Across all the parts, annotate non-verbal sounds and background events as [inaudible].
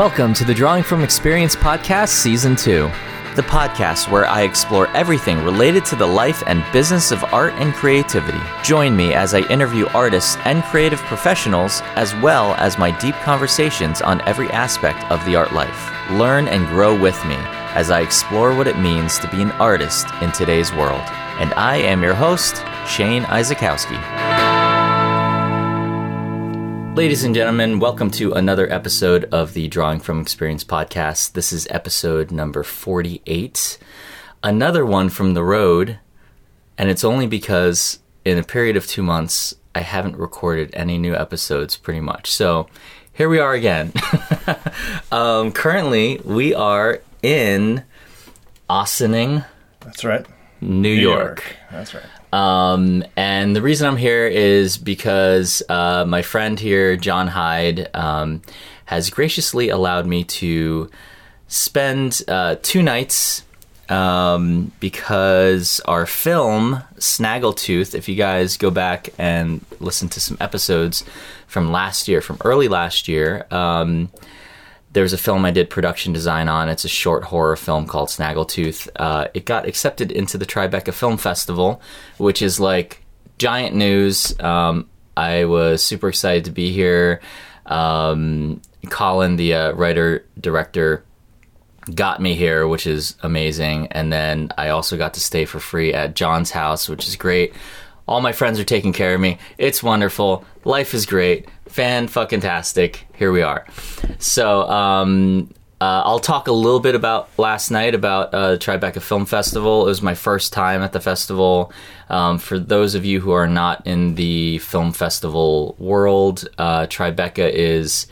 Welcome to the Drawing from Experience podcast, Season 2, the podcast where I explore everything related to the life and business of art and creativity. Join me as I interview artists and creative professionals, as well as my deep conversations on every aspect of the art life. Learn and grow with me as I explore what it means to be an artist in today's world. And I am your host, Shane Izykowski. Ladies and gentlemen, welcome to another episode of the Drawing from Experience podcast. This is episode number 48. Another one from the road, and it's only because in a period of two months, I haven't recorded any new episodes pretty much. So here we are again. [laughs] um, currently, we are in Ossining, That's right. New, York. That's right. Um, and the reason I'm here is because uh, my friend here, John Hyde, um, has graciously allowed me to spend uh, two nights um, because our film, Snaggletooth, if you guys go back and listen to some episodes from last year, from early last year, um, there's a film I did production design on. It's a short horror film called Snaggletooth. Uh, it got accepted into the Tribeca Film Festival, which is like giant news. Um, I was super excited to be here. Um, Colin, the uh, writer director, got me here, which is amazing. And then I also got to stay for free at John's house, which is great. All my friends are taking care of me. It's wonderful. Life is great. Fan fucking tastic. Here we are. So, um, uh, I'll talk a little bit about last night about uh, Tribeca Film Festival. It was my first time at the festival. Um, for those of you who are not in the film festival world, uh, Tribeca is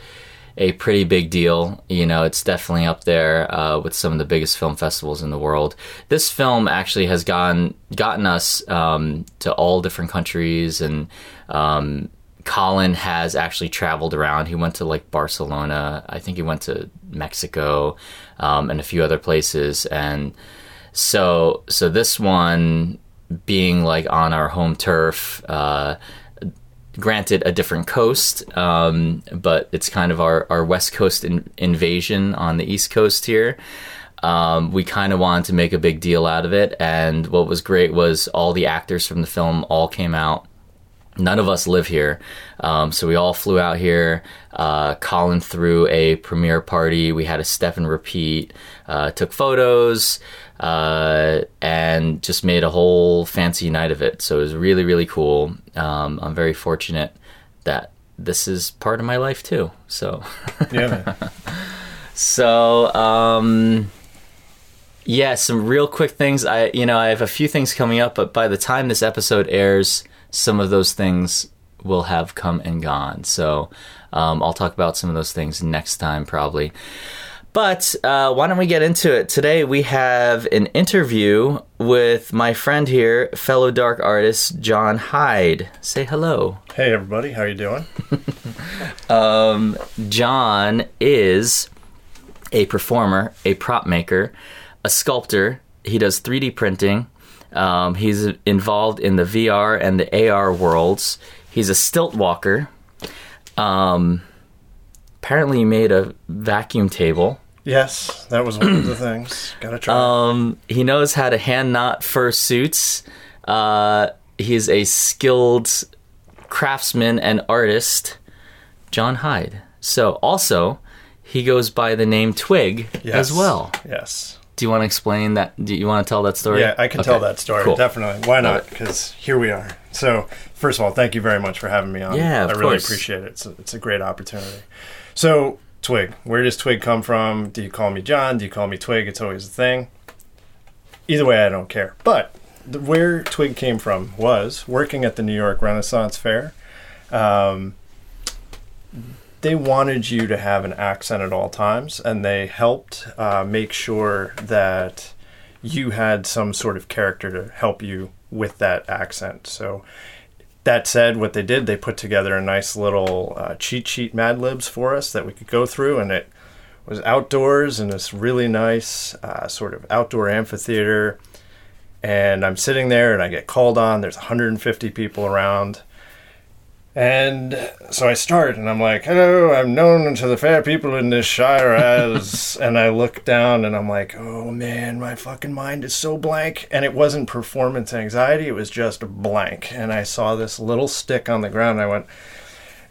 a pretty big deal. You know, it's definitely up there uh, with some of the biggest film festivals in the world. This film actually has gone gotten us um, to all different countries, and um, Colin has actually traveled around. He went to like Barcelona. I think he went to Mexico um, and a few other places, and so so this one being like on our home turf. Uh, granted a different coast, um, but it's kind of our, our West Coast in, invasion on the East Coast here. Um, we kind of wanted to make a big deal out of it, and what was great was all the actors from the film all came out. None of us live here, um, so we all flew out here. Uh, Colin threw a premiere party. We had a step and repeat. Uh, took photos uh, and just made a whole fancy night of it. So it was really, really cool. Um, I'm very fortunate that this is part of my life too. So, [laughs] Yeah, [laughs] so um, yeah, some real quick things. I, you know, I have a few things coming up, but by the time this episode airs, some of those things will have come and gone. So um, I'll talk about some of those things next time, probably. But uh, why don't we get into it? Today we have an interview with my friend here, fellow dark artist John Hyde. Say hello. hey, everybody. How you doing? [laughs] Um, John is a performer, a prop maker, a sculptor. He does 3D printing. Um, he's involved in the VR and the AR worlds. He's a stilt walker. Um, apparently, he made a vacuum table. Yes, that was one of the [clears throat] things. Gotta try. Um, he knows how to hand knot fur suits. Uh, he's a skilled craftsman and artist, John Hyde. So, also, he goes by the name Twig yes. as well. Yes. Do you want to explain that? Do you want to tell that story? Yeah, I can tell that story. cool. Definitely. Why not? Because here we are. So, first of all, thank you very much for having me on. Yeah, of I really course. appreciate it. It's a, it's a great opportunity. So, Twig, where does Twig come from? Do you call me John? Do you call me Twig? It's always a thing. Either way, I don't care. But the, where Twig came from was working at the New York Renaissance Fair. Um, they wanted you to have an accent at all times, and they helped uh, make sure that you had some sort of character to help you with that accent. So, that said, what they did, they put together a nice little uh, cheat sheet Mad Libs for us that we could go through, and it was outdoors in this really nice uh, sort of outdoor amphitheater. And I'm sitting there, and I get called on. There's 150 people around, And so I start, and I'm like, "Hello, I'm known to the fair people in this shire as." [laughs] and I look down, and I'm like, "Oh man, my fucking mind is so blank." And it wasn't performance anxiety; it was just blank. And I saw this little stick on the ground. And I went,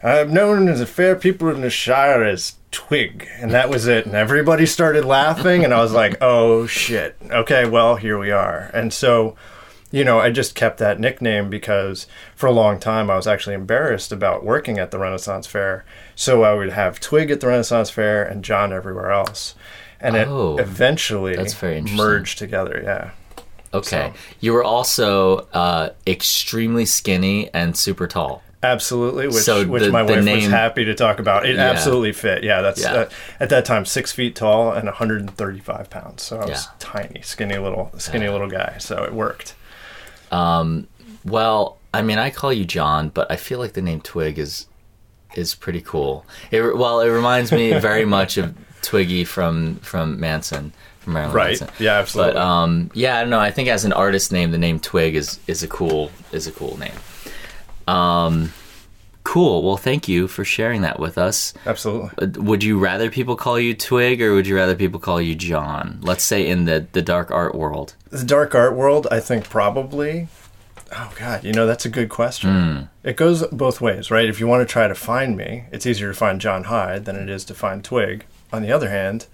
"I'm known to the fair people in the shire as Twig," and that was it. And everybody started laughing, and I was like, "Oh shit! Okay, well here we are." And so you know, I just kept that nickname because for a long time I was actually embarrassed about working at the Renaissance Fair. So I would have Twig at the Renaissance Fair and John everywhere else. And Oh, it eventually that's very merged together, yeah. Okay. So- You were also uh, extremely skinny and super tall. Absolutely, which So which the- my wife was happy to talk about. It Yeah. absolutely fit. Yeah, that's Yeah. Uh, at that time six feet tall and 135 pounds. So I was Yeah. tiny, skinny little, skinny little guy. So it worked. Well, I mean, I call you John, but I feel like the name Twig is is pretty cool. It, well, it reminds me [laughs] very much of Twiggy from from Manson, from Marilyn Right? Manson. Yeah, absolutely. But um, yeah, I don't know. I think as an artist name, the name Twig is is a cool is a cool name. Um, cool. Well, thank you for sharing that with us. absolutely. Uh, Would you rather people call you Twig or would you rather people call you John? Let's say in the the dark art world. The dark art world, I think probably. Oh God, you know that's a good question. It goes both ways, right? If you want to try to find me, it's easier to find John Hyde than it is to find Twig. On the other hand,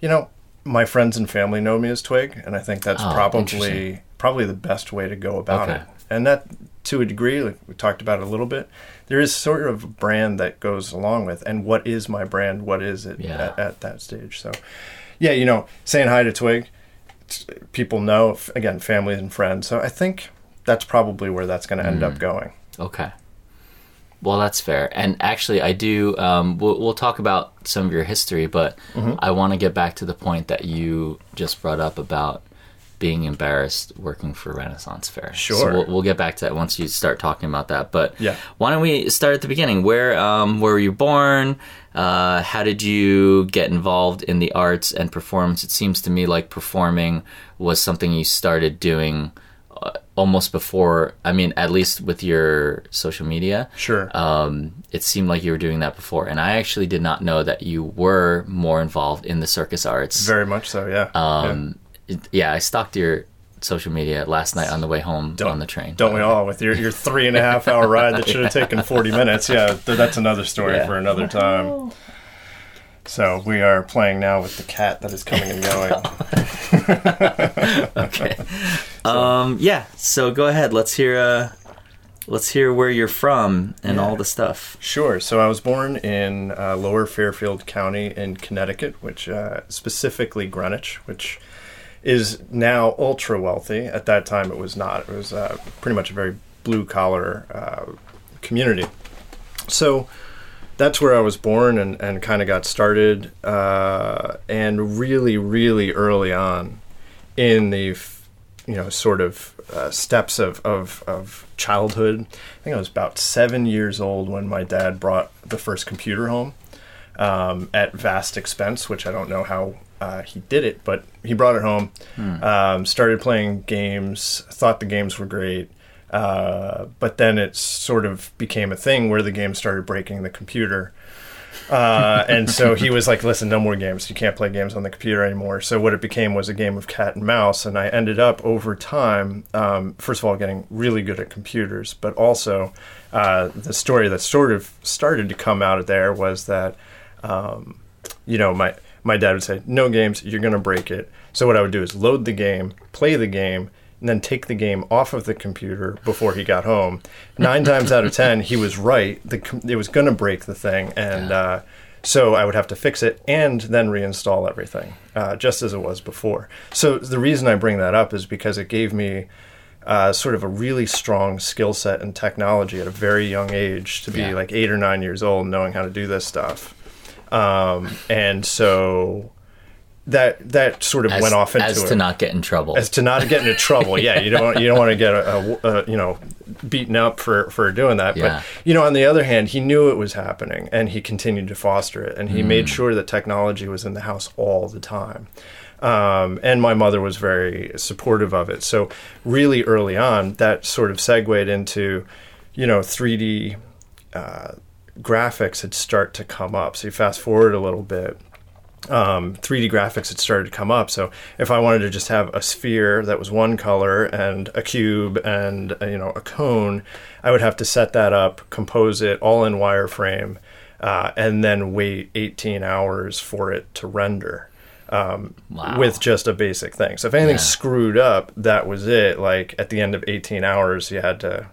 you know, my friends and family know me as Twig, and I think that's Oh, probably probably the best way to go about Okay. it. And that, to a degree, like we talked about it a little bit, there is sort of a brand that goes along with. And what is my brand? What is it Yeah. at, at that stage? So, yeah, you know, saying hi to Twig, people know again, families and friends. So I think that's probably where that's going to end Mm. up going. Okay. Well, that's fair. And actually, I do. Um, we'll, we'll talk about some of your history, but Mm-hmm. I want to get back to the point that you just brought up about being embarrassed working for Renaissance Fair. So Sure. we'll, we'll get back to that once you start talking about that. But Yeah. why don't we start at the beginning? Where um, where were you born? Uh, how did you get involved in the arts and performance? It seems to me like performing was something you started doing uh, almost before. I mean, at least with your social media. Sure. Um, it seemed like you were doing that before, and I actually did not know that you were more involved in the circus arts. Very much so, yeah. um, it- yeah, I stalked your social media last night on the way home Don't- on the train. Don't we all? With your, your three and a half hour ride that should have [laughs] taken 40 minutes. Yeah, th- that's another story Yeah. for another time. So we are playing now with the cat that is coming and going. [laughs] okay. Um, yeah. So go ahead. Let's hear. Uh, let's hear where you're from and all the stuff. Sure. So I was born in uh, Lower Fairfield County in Connecticut, which uh, specifically Greenwich, which is now ultra wealthy. At that time, it was not. It was uh, pretty much a very blue collar uh, community. So that's where I was born and, and kind of got started. Uh, and really, really early on in the, you know, sort of uh, steps of, of, of childhood, I think I was about seven years old when my dad brought the first computer home um, at vast expense, which I don't know how uh, he did it, but he brought it home. Um, started playing games, thought the games were great, uh, but then it sort of became a thing where the game started breaking the computer. Uh, [laughs] and so he was like, "Listen, no more games. You can't play games on the computer anymore." So what it became was a game of cat and mouse, and I ended up over time, um, first of all, getting really good at computers, but also uh, the story that sort of started to come out of there was that, um, you know, my my dad would say, "No games. You're going to break it." So what I would do is load the game, play the game, and then take the game off of the computer before he got home. Nine [laughs] times out of ten, he was right. The it was going to break the thing, and uh, so I would have to fix it and then reinstall everything, uh, just as it was before. So the reason I bring that up is because it gave me. Uh, sort of a really strong skill set and technology at a very young age to be Yeah. like eight or nine years old, knowing how to do this stuff. Um, and so that that sort of As, went off into as to not get in trouble. as to not get into trouble. Yeah, you don't you don't want to get a, a, a you know beaten up for for doing that. Yeah. But you know, on the other hand, he knew it was happening, and he continued to foster it, and he Mm. made sure that technology was in the house all the time. Um, and my mother was very supportive of it. So really early on, that sort of segued into you know 3D uh, graphics had start to come up. So you fast forward a little bit. Um, 3D graphics had started to come up. So if I wanted to just have a sphere that was one color and a cube and uh, you know a cone, I would have to set that up, compose it all in wireframe, uh, and then wait 18 hours for it to render um, Wow. with just a basic thing. So if anything Yeah. screwed up, that was it. Like at the end of 18 hours, you had to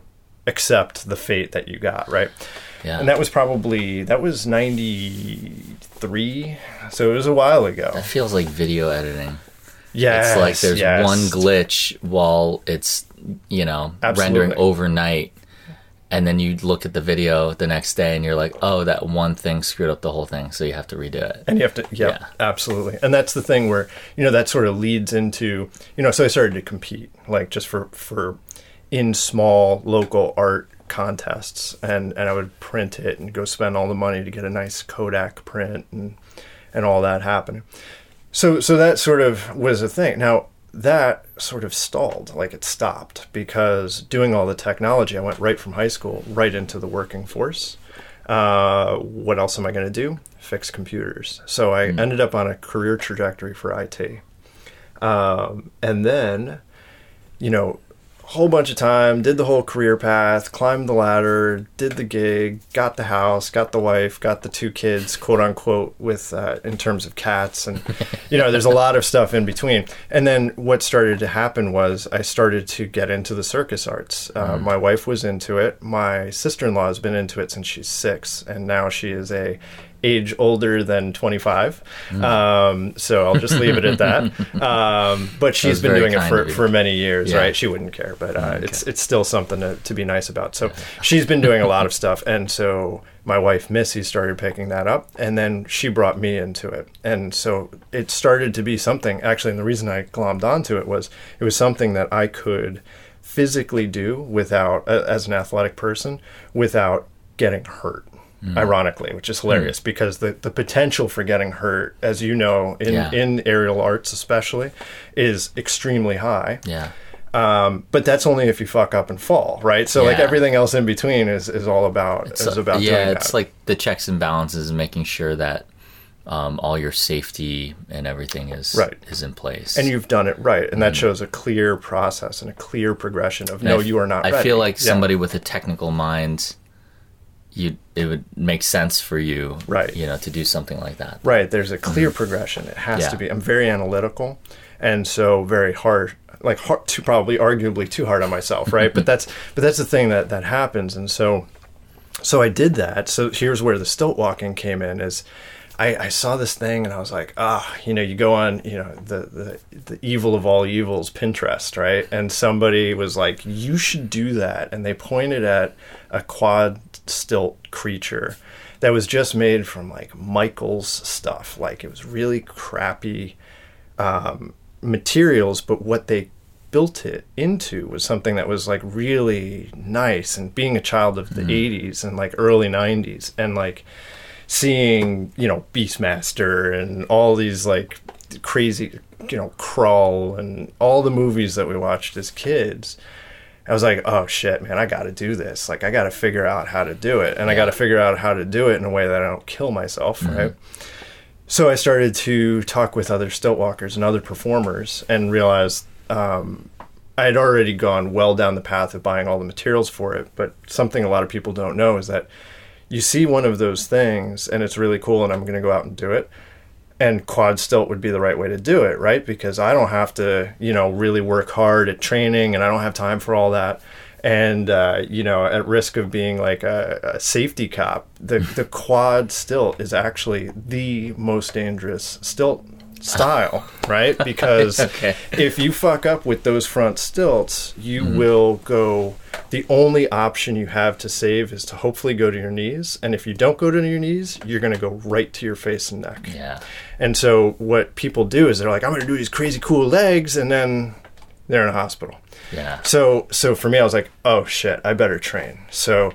accept the fate that you got, right? Yeah. And that was probably that was 93, so it was a while ago. that feels like video editing. Yeah, it's like there's yes. one glitch while it's you know Absolutely. rendering overnight and then you look at the video the next day and you're like oh that one thing screwed up the whole thing so you have to redo it And you have to, yep, Yeah. absolutely. And that's the thing where, you know, that sort of leads into, you know, so I started to compete, like just for, for in small local art contests. And, and I would print it and go spend all the money to get a nice Kodak print and, and all that happening. So, so that sort of was a thing. Now, that sort of stalled, like it stopped because doing all the technology, I went right from high school right into the working force. Uh, what else am I going to do? Fix computers. So I ended up on a career trajectory for IT. Um, and then, you know, whole bunch of time, did the whole career path, climbed the ladder, did the gig, got the house, got the wife, got the two kids, quote unquote, with uh, in terms of cats, and [laughs] you know, there's a lot of stuff in between. And then what started to happen was I started to get into the circus arts. Uh, My wife was into it. My sister-in-law has been into it since she's six, and now she is a age older than 25. Um, so I'll just leave it at that. [laughs] Um, but she's been doing it for, for many years, Yeah. right? She wouldn't care, but uh, it's it's still something to, to be nice about. So she's been doing a lot of stuff, and so my wife Missy started picking that up, and then she brought me into it, and so it started to be something. Actually, and the reason I glommed onto it was it was something that I could physically do without, uh, as an athletic person, without getting hurt. Ironically, which is hilarious because the, the potential for getting hurt, as you know, in, Yeah. in aerial arts especially, is extremely high. yeah Um, but that's only if you fuck up and fall, right? So like everything else in between is, is all about is about yeah it's that. like the checks and balances and making sure that um, all your safety and everything is Right. is in place and you've done it right, and that shows a clear process and a clear progression of Mm. And no, I you are not. I ready. feel like Yeah. somebody with a technical mind, you it would make sense for you, Right. You know, to do something like that. Right. There's a clear progression. It has Mm-hmm. Yeah. to be. I'm very analytical, and so very hard. Like hard, too probably arguably too hard on myself, right? [laughs] but that's but that's the thing that that happens, and so so I did that. So here's where the stilt walking came in. Is I, I saw this thing and I was like, ah, you know, you go on, you know, the, the the evil of all evils, Pinterest, right? And somebody was like, you should do that, and they pointed at a quad stilt creature that was just made from like Michael's stuff. Like it was really crappy um, materials, but what they built it into was something that was like really nice. And being a child of the 80s and like early 90s, and like seeing, you know, Beastmaster and all these like crazy, you know, Krull and all the movies that we watched as kids. I was like, oh shit, man, I got to do this. Like, I got to figure out how to do it. And I got to figure out how to do it in a way that I don't kill myself, right? So I started to talk with other stilt walkers and other performers and realized um, I had already gone well down the path of buying all the materials for it. But something a lot of people don't know is that you see one of those things and it's really cool and I'm going to go out and do it. And quad stilt would be the right way to do it, right? Because I don't have to, you know, really work hard at training and I don't have time for all that. And, uh, you know, at risk of being like a, a safety cop, the, the quad stilt is actually the most dangerous stilt style, right? [laughs] Because Okay. if you fuck up with those front stilts, you Mm-hmm. will go. The only option you have to save is to hopefully go to your knees. And if you don't go to your knees, you're going to go right to your face and neck. Yeah. And so what people do is they're like, I'm going to do these crazy cool legs, and then they're in a hospital. Yeah. So so for me, I was like, oh shit, I better train. So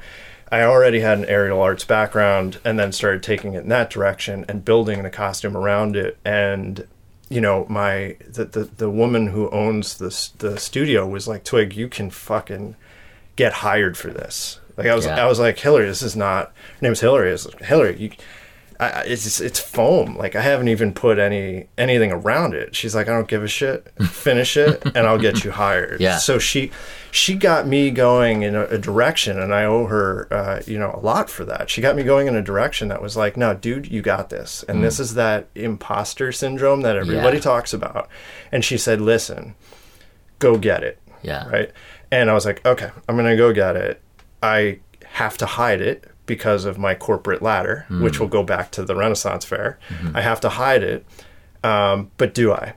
I already had an aerial arts background, and then started taking it in that direction and building the costume around it. And you know, my the the, the woman who owns the the studio was like, Twig, you can fucking get hired for this. Like I was, Yeah. I was like, Hillary, this is not. Her name's Hillary. It's like, Hillary, you. I, it's just- it's foam. Like I haven't even put any anything around it. She's like, I don't give a shit. Finish it, and I'll get you hired. [laughs] Yeah. So she she got me going in a, a direction, and I owe her, uh, you know, a lot for that. She got me going in a direction that was like, no, dude, you got this. And this is that imposter syndrome that everybody Yeah. talks about. And she said, listen, go get it Yeah. right? And I was like, okay, I'm gonna go get it. I have to hide it because of my corporate ladder, which will go back to the Renaissance Fair. I have to hide it, um, but do I?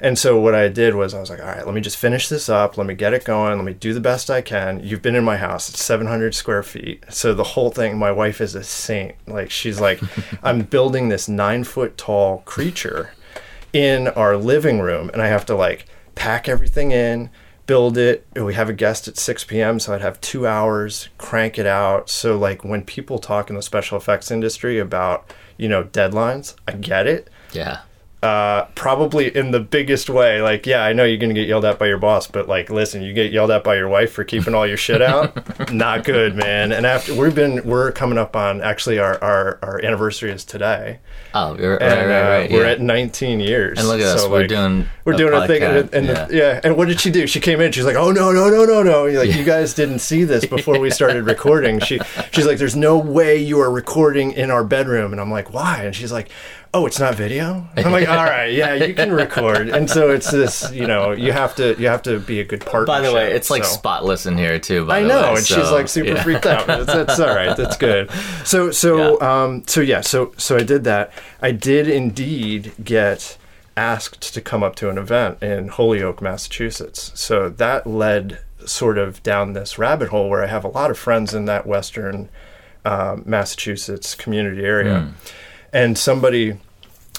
And so what I did was I was like, all right, let me just finish this up. Let me get it going. Let me do the best I can. You've been in my house. It's 700 square feet. So the whole thing, my wife is a saint. Like she's like, [laughs] I'm building this nine foot tall creature in our living room and I have to like pack everything in, build it. We have a guest at 6 p.m., so I'd have two hours, crank it out. So, like, when people talk in the special effects industry about, you know, deadlines, I get it. Yeah. Uh, probably in the biggest way. Like, yeah, I know you're going to get yelled at by your boss, but like, listen, you get yelled at by your wife for keeping all your shit out. [laughs] Not good, man. And after we've been, we're coming up on actually our, our, our anniversary is today. Oh, you're, right, And right, uh, right. we're yeah. at 19 years. and look at us. So, we're doing we're a doing a thing, and, and yeah. The, yeah. And what did she do? She came in. She's like, "Oh no, no, no, no, no!" Like, you guys didn't see this [laughs] before we started recording. She, she's like, "There's no way you are recording in our bedroom." And I'm like, "Why?" And she's like, "Oh, it's not video." I'm like, "All right, yeah, you can [laughs] record." And so it's this, you know, you have to, you have to be a good partner. By the way, it's like spotless in here too. By I know, way, and she's like super yeah. freaked out. That's, that's all right. That's [laughs] good. So so Yeah. um so yeah so so I did that. I did indeed get asked to come up to an event in Holyoke, Massachusetts. So that led sort of down this rabbit hole where I have a lot of friends in that Western um, Massachusetts community area, and somebody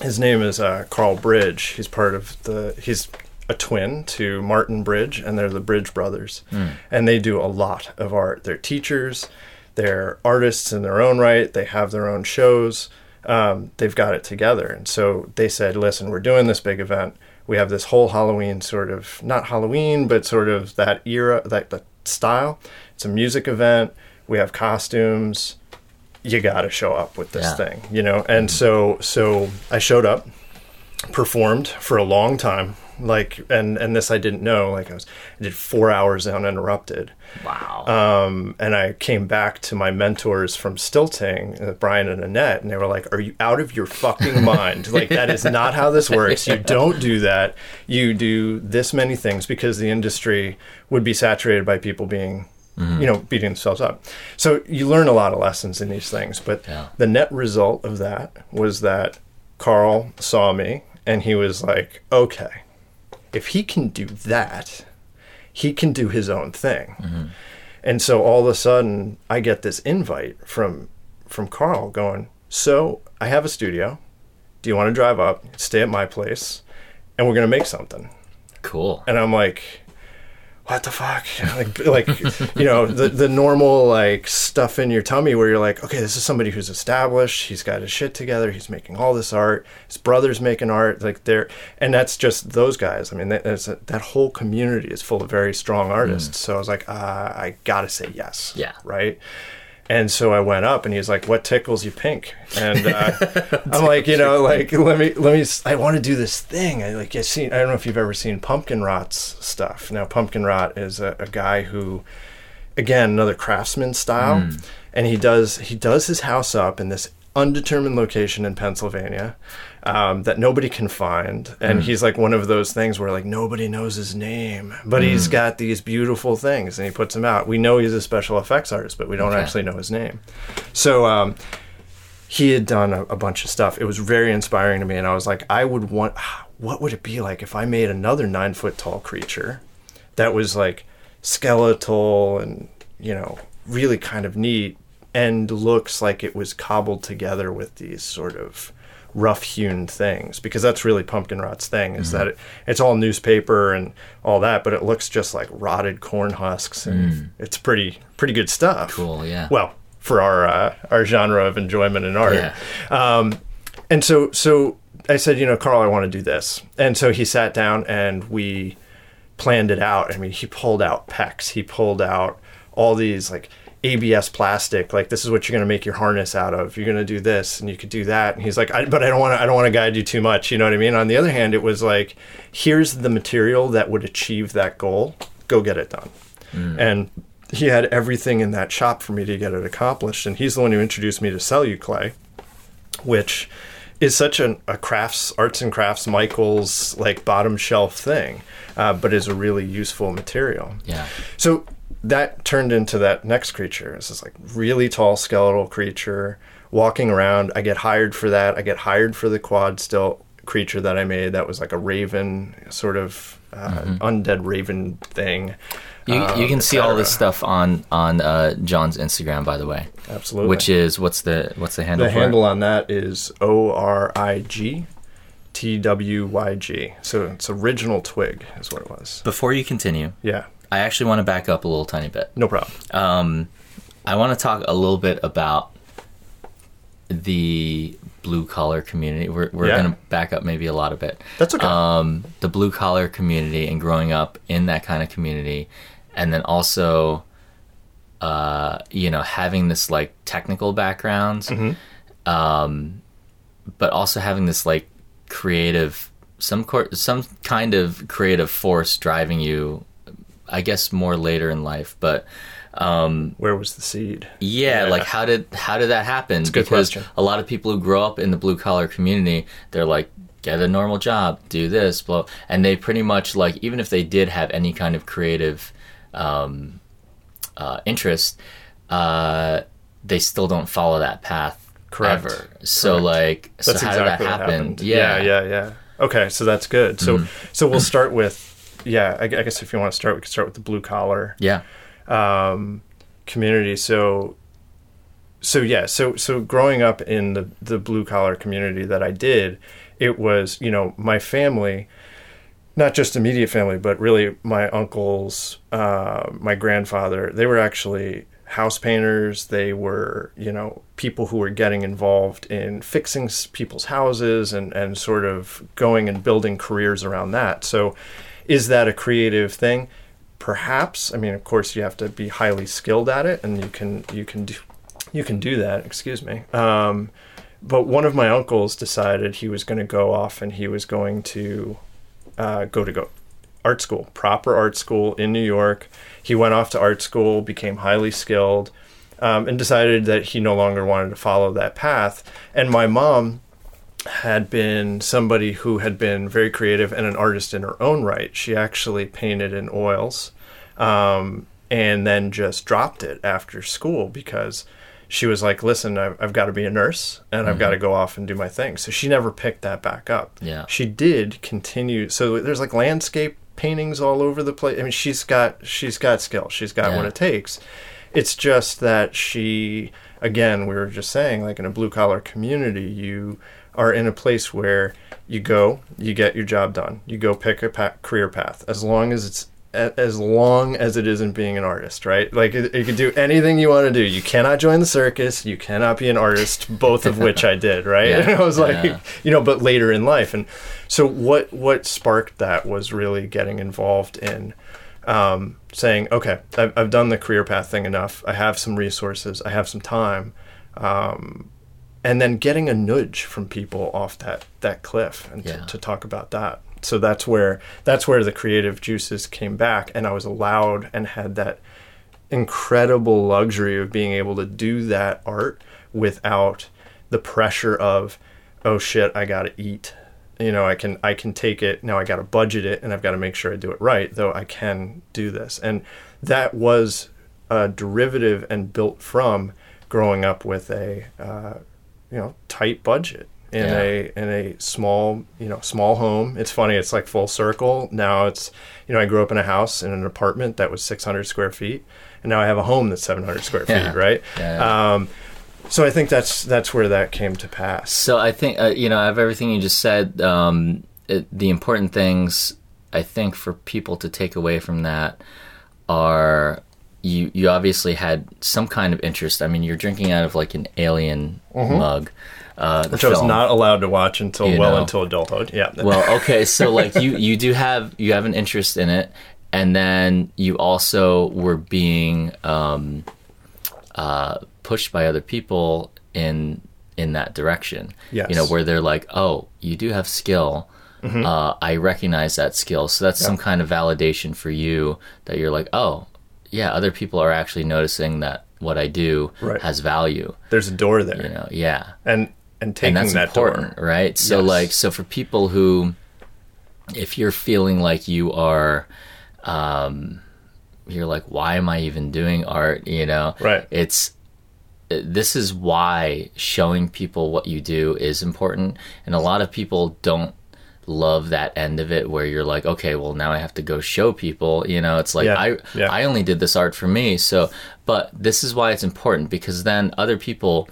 his name is uh, Carl Bridge. He's part of the. He's a twin to Martin Bridge, and they're the Bridge brothers, and they do a lot of art. They're teachers, they're artists in their own right. They have their own shows. Um, they've got it together, and so they said, "Listen, we're doing this big event. We have this whole Halloween sort of not Halloween, but sort of that era, that that style. It's a music event. We have costumes." You got to show up with this Yeah. thing, you know. And so so I showed up, performed for a long time, like and and this I didn't know, like I was I did 4 hours uninterrupted. Wow. Um, and I came back to my mentors from Stilting, uh, Brian and Annette, and they were like, "Are you out of your fucking [laughs] mind? like that is not how this works. You don't do that. You do this many things because the industry would be saturated by people being." Mm-hmm. You know, beating themselves up. So you learn a lot of lessons in these things. But Yeah. the net result of that was that Carl saw me and he was like, okay, if he can do that, he can do his own thing. Mm-hmm. And so all of a sudden, I get this invite from from Carl going, "So I have a studio. Do you want to drive up, stay at my place, and we're gonna make something?" cool. And I'm like, "What the fuck?" [laughs] Like, like you know, the the normal like stuff in your tummy where you're like, "Okay, this is somebody who's established. He's got his shit together. He's making all this art. His brother's making art. Like they're, and that's just those guys. I mean, that, that's that whole community is full of very strong artists. So I was like, uh, I gotta say yes. Yeah. Right. And so I went up, and he's like, "What tickles you pink?" And uh, [laughs] I'm like, you know, like let me let me. I want to do this thing. I like I seen. I don't know if you've ever seen Pumpkin Rot's stuff. Now, Pumpkin Rot is a, a guy who, again, another craftsman style, and he does he does his house up in this undetermined location in Pennsylvania um, that nobody can find, and he's like one of those things where like nobody knows his name, but he's got these beautiful things, and he puts them out. We know he's a special effects artist, but we don't Okay. actually know his name. So. Um, he had done a, a bunch of stuff. It was very inspiring to me, and I was like, I would want. [sighs] What would it be like if I made another nine foot tall creature that was like skeletal and you know really kind of neat and looks like it was cobbled together with these sort of rough hewn things because that's really pumpkin rot's thing is that it, it's all newspaper and all that but it looks just like rotted corn husks and it's pretty pretty good stuff Cool, yeah. well for our uh, our genre of enjoyment and art Yeah. um, and so so I said, you know, Carl, I want to do this. And so he sat down and we planned it out. I mean, he pulled out PEX. He pulled out all these like ABS plastic. Like this is what you're going to make your harness out of. You're going to do this, and you could do that. And he's like, I, but I don't want to. I don't want to guide you too much. You know what I mean? On the other hand, it was like, here's the material that would achieve that goal. Go get it done. And he had everything in that shop for me to get it accomplished. And he's the one who introduced me to Celluclay, which is such an, a crafts, arts and crafts, Michael's like bottom shelf thing, uh, but is a really useful material. Yeah. So that turned into that next creature. It's this like really tall skeletal creature walking around. I get hired for that. I get hired for the quad stilt creature that I made. That was like a raven sort of uh, undead raven thing. You, um, you can see all this stuff on on uh, John's Instagram, by the way. Absolutely. Which is what's the what's the handle? the for it? handle on that is O R I G T W Y G. So it's original twig is what it was. Before you continue, Yeah, I actually want to back up a little tiny bit. no problem. Um, I want to talk a little bit about the blue collar community. We're, we're Yeah. going to back up maybe a lot of it. That's okay. Um, the blue collar community and growing up in that kind of community, and then also, uh, you know, having this like technical background, Mm-hmm. um, but also having this like creative, some cor- some kind of creative force driving you. I guess more later in life, but um, Where was the seed? yeah, Yeah. like how did how did that happen? because question. a lot of people who grow up in the blue collar community, they're like, get a normal job, do this, blah, and they pretty much like even if they did have any kind of creative um, uh, interest, uh, they still don't follow that path Correct. ever. So Correct. like, so That's how exactly did that happen? Yeah, Yeah, yeah, yeah. Okay, so that's good. So, Mm-hmm. so we'll start with, yeah. I, I guess if you want to start, we can start with the blue collar yeah, um, community. So, so yeah, so so growing up in the the blue collar community that I did, it was you know my family, not just immediate family, but really my uncles, uh, my grandfather. They were actually house painters. They were you know people who were getting involved in fixing people's houses and and sort of going and building careers around that. So, is that a creative thing? perhaps. I mean of course you have to be highly skilled at it and you can you can do you can do that. Excuse me. Um, but one of my uncles decided he was going to go off and he was going to uh, go to go art school proper art school in new york. He went off to art school became highly skilled um, and decided that he no longer wanted to follow that path. And my mom had been somebody who had been very creative and an artist in her own right. She actually painted in oils um, and then just dropped it after school because she was like, listen, I've, I've got to be a nurse and I've got to go off and do my thing. So she never picked that back up. Yeah. She did continue. So there's like landscape paintings all over the place. I mean, she's got, she's got skill. She's got what it takes. It's just that she, again, we were just saying, like in a blue collar community, you are in a place where you go, you get your job done, you go pick a pa- career path, as long as it's as long as it isn't being an artist, right? Like it, you can do anything you want to do. You cannot join the circus. You cannot be an artist. Both of which I did, right? [laughs] Yeah. And [laughs] I was like, Yeah. you know, but later in life, and so what? What sparked that was really getting involved in um, saying, okay, I've, I've done the career path thing enough. I have some resources. I have some time. Um, and then getting a nudge from people off that, that cliff and Yeah. to, to talk about that. So that's where that's where the creative juices came back, and I was allowed and had that incredible luxury of being able to do that art without the pressure of, oh shit, I gotta eat. You know, I can I can take it now. I got to budget it, and I've got to make sure I do it right. Though I can do this, and that was a derivative and built from growing up with a uh, you know tight budget in Yeah. a in a small you know small home. It's funny. It's like full circle. Now it's you know I grew up in a house in an apartment that was 600 square feet, and now I have a home that's 700 square Yeah. feet. Right. Yeah. Um, so I think that's that's where that came to pass. So I think uh, you know, of everything you just said, um, it, the important things I think for people to take away from that are you you obviously had some kind of interest. I mean, you're drinking out of like an alien mug. Uh, Mm-hmm. Which I was not allowed to watch until You well know. until adulthood. Yeah. [laughs] well okay so like you you do have you have an interest in it and then you also were being um uh, pushed by other people in in that direction. Yes. You know, where they're like, "Oh, you do have skill. Mm-hmm. Uh, I recognize that skill." So that's some kind of validation for you that you're like, "Oh, yeah, other people are actually noticing that what I do Right. has value." There's a door there, You know, yeah and and taking and that's that important, door. right? So Yes. like so for people who if you're feeling like you are um you're like why am I even doing art, you know? Right. It's this is why showing people what you do is important and a lot of people don't love that end of it where you're like okay well now i have to go show people you know it's like Yeah, i yeah. i only did this art for me so but this is why it's important because then other people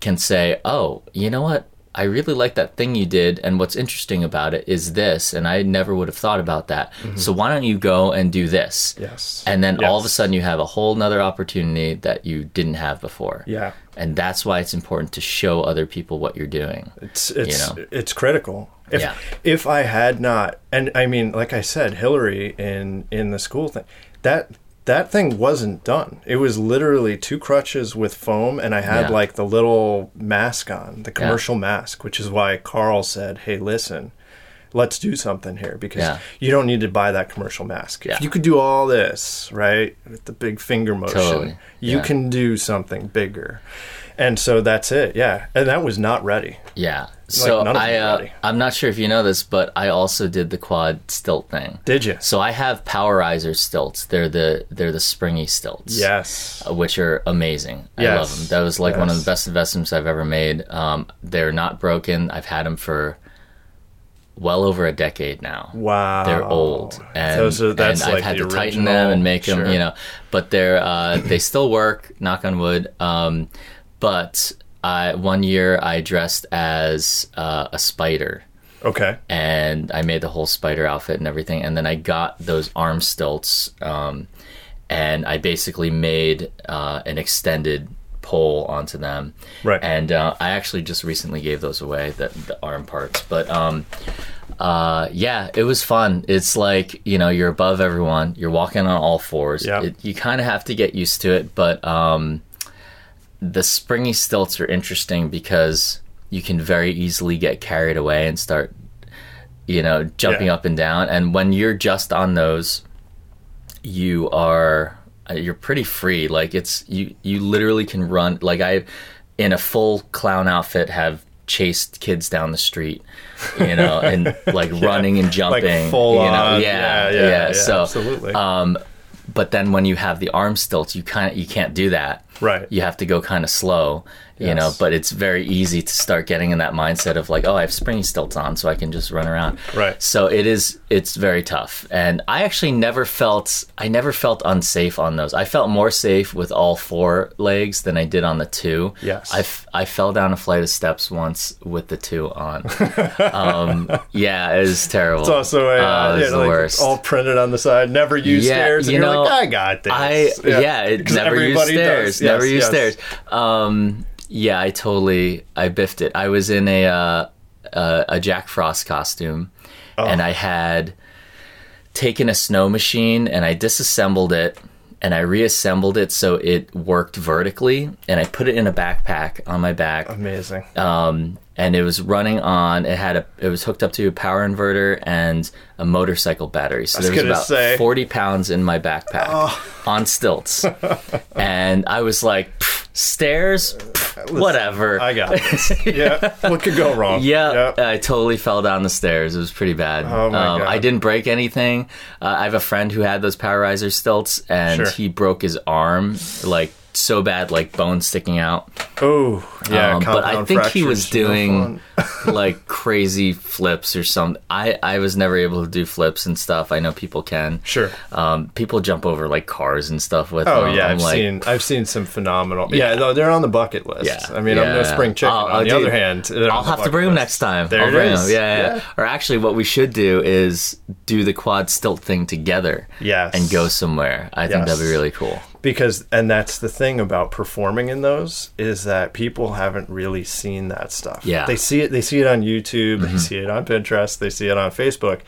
can say, "Oh, you know what? I really like that thing you did, and what's interesting about it is this, and I never would have thought about that. So why don't you go and do this?" Mm-hmm. Yes. And then all of a sudden, you have a whole nother opportunity that you didn't have before. Yeah. And that's why it's important to show other people what you're doing. It's it's know? it's critical. If Yeah. if I had not, and I mean, like I said, Hillary in in the school thing, that that thing wasn't done. It was literally two crutches with foam, and I had Yeah. like the little mask on, the commercial mask, which is why Carl said, "Hey, listen." Let's do something here because Yeah. you don't need to buy that commercial mask. Yeah. You could do all this, right, with the big finger motion, Totally. you Yeah. can do something bigger. And so that's it. Yeah. And that was not ready. Yeah. So none of I, uh. I'm not sure if you know this, but I also did the quad stilt thing. Did you? So I have Powerizer stilts. They're the they're the springy stilts. Yes. uh, which are amazing. I love them. That was like one of the best investments I've ever made. Um, they're not broken. I've had them for well over a decade now. Wow. They're old, and, are- that's and I've like had to tighten them and make them, sure. you know. But they're uh, they still work. Knock on wood. Um, but I, one year I dressed as uh, a spider Okay. and I made the whole spider outfit and everything. And then I got those arm stilts, um, and I basically made uh, an extended pole onto them. Right. And uh, I actually just recently gave those away, the, the arm parts. But um, uh, yeah, it was fun. It's like you know you're above everyone. You're walking on all fours. Yeah. It, you kind of have to get used to it, but um, the springy stilts are interesting because you can very easily get carried away and start you know jumping Yeah. up and down. And when you're just on those you are uh, you're pretty free. Like it's you you literally can run. Like i in a full clown outfit have chased kids down the street you know and [laughs] like running and jumping full you know. on. yeah Yeah, yeah, yeah, yeah, so absolutely. um but then when you have the arm stilts you kind of you can't do that Right. you have to go kind of slow you know but it's very easy to start getting in that mindset of like oh i have springy stilts on so i can just run around Right. so it is it's very tough and i actually never felt i never felt unsafe on those i felt more safe with all four legs than i did on the two Yes. i, f- I fell down a flight of steps once with the two on [laughs] um, yeah it was terrible It's also a, uh, it was yeah, the like worst all printed on the side. Never use Yeah, stairs. And you you're know, like, I got this. I yeah, it 'Cause never used stairs. does. Never Yes, used yes. stairs. Um, yeah, I totally I biffed it. I was in a uh, uh, a Jack Frost costume, Oh. and I had taken a snow machine and I disassembled it and I reassembled it so it worked vertically, and I put it in a backpack on my back Amazing. um, and it was running on. It had a. It was hooked up to a power inverter and a motorcycle battery. So was there was about say. Oh. forty pounds in my backpack on stilts, [laughs] and I was like, "Pff, stairs, Pff, whatever. I got [laughs] this. yeah. What could go wrong? yeah, I totally fell down the stairs. It was pretty bad. Oh, my um, God. I didn't break anything. Uh, I have a friend who had those power Powerizer stilts, and Sure. he broke his arm like so bad, like bone sticking out. Oh, yeah. Um, but I think he was doing like crazy flips or something. I, I was never able to do flips and stuff. I know people can. Sure. Um, people jump over like cars and stuff with Oh them. yeah, I'm I've like, seen I've seen some phenomenal. Yeah, no, they're on the bucket list. Yeah, I mean, I'm no yeah. spring chicken. I'll- on I'll the do- other hand, I'll have to bring them next time. There I'll it bring is. 'em. Yeah, yeah, Yeah. Or actually, what we should do is do the quad stilt thing together. Yes. And go somewhere. I think that'd be really cool. Because and that's the thing about performing in those is that people haven't really seen that stuff Yeah. Mm-hmm. they see it they see it on youtube they see it on pinterest they see it on facebook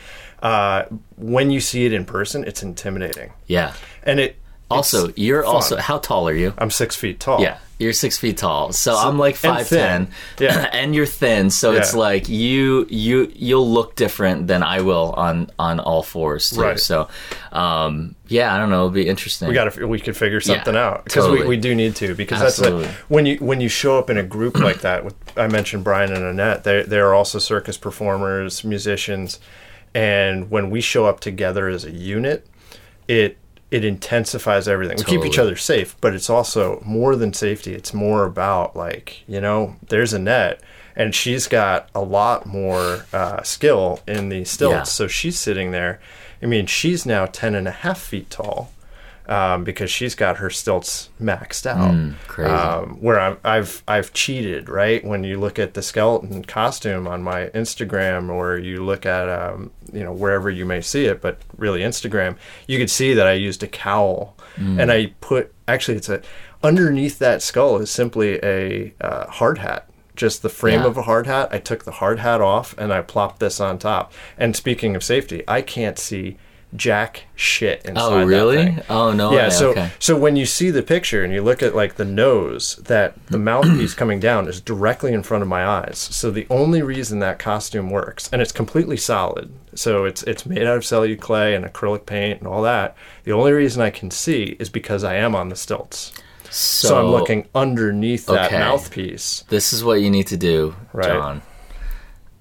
uh, when you see it in person it's intimidating Yeah. and it Also, you're fun. also how tall are you? I'm six feet tall. Yeah, you're six feet tall. So, I'm like five ten. Yeah. [clears throat] and you're thin. So it's like you you you'll look different than I will on on all fours too. Right. So, um, yeah, I don't know. It'll be interesting. we got to we could figure something Yeah, out because totally. we, we do need to because Absolutely. that's a, when you when you show up in a group like that with I mentioned Brian and Annette they they are also circus performers musicians and when we show up together as a unit it it intensifies everything. We keep each other safe but it's also more than safety. It's more about like you know there's Annette, and she's got a lot more uh, skill in the stilts. Yeah. so she's sitting there. I mean she's now 10 and a half feet tall um, because she's got her stilts maxed out. Mm, crazy. Um, where I've, I've I've cheated, right? When you look at the skeleton costume on my Instagram, or you look at um, you know wherever you may see it, but really Instagram, you could see that I used a cowl, Mm. and I put actually it's a underneath that skull is simply a uh, hard hat. Just the frame Yeah. of a hard hat. I took the hard hat off and I plopped this on top. And speaking of safety, I can't see jack shit inside oh that really? thing. Oh no. Yeah, way, so okay. so when you see the picture and you look at like the nose, that the [clears throat] mouthpiece coming down is directly in front of my eyes. So the only reason that costume works, and it's completely solid, so it's it's made out of Celluclay and acrylic paint and all that. The only reason I can see is because I am on the stilts. So, So, I'm looking underneath that okay. mouthpiece. This is what you need to do, Right. John.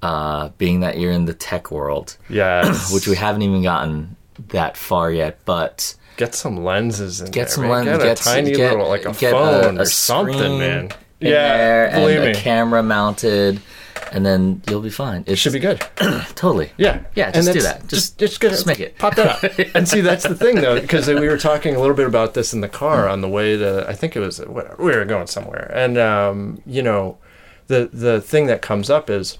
Uh, being that you're in the tech world, [clears throat] Yes, which we haven't even gotten that far yet, but get some lenses in get there, some man. lenses, Get a get s- tiny get- little like a phone a or something, man. Yeah, believe and me, a camera mounted, and then you'll be fine. It should be good. [clears throat] totally. Yeah, Yeah, And just do that. Just Just- just, just make it. pop that up. [laughs] and see, that's the thing though, because we were talking a little bit about this in the car on the way to. I think it was whatever, we were going somewhere, and um, you know, the the thing that comes up is,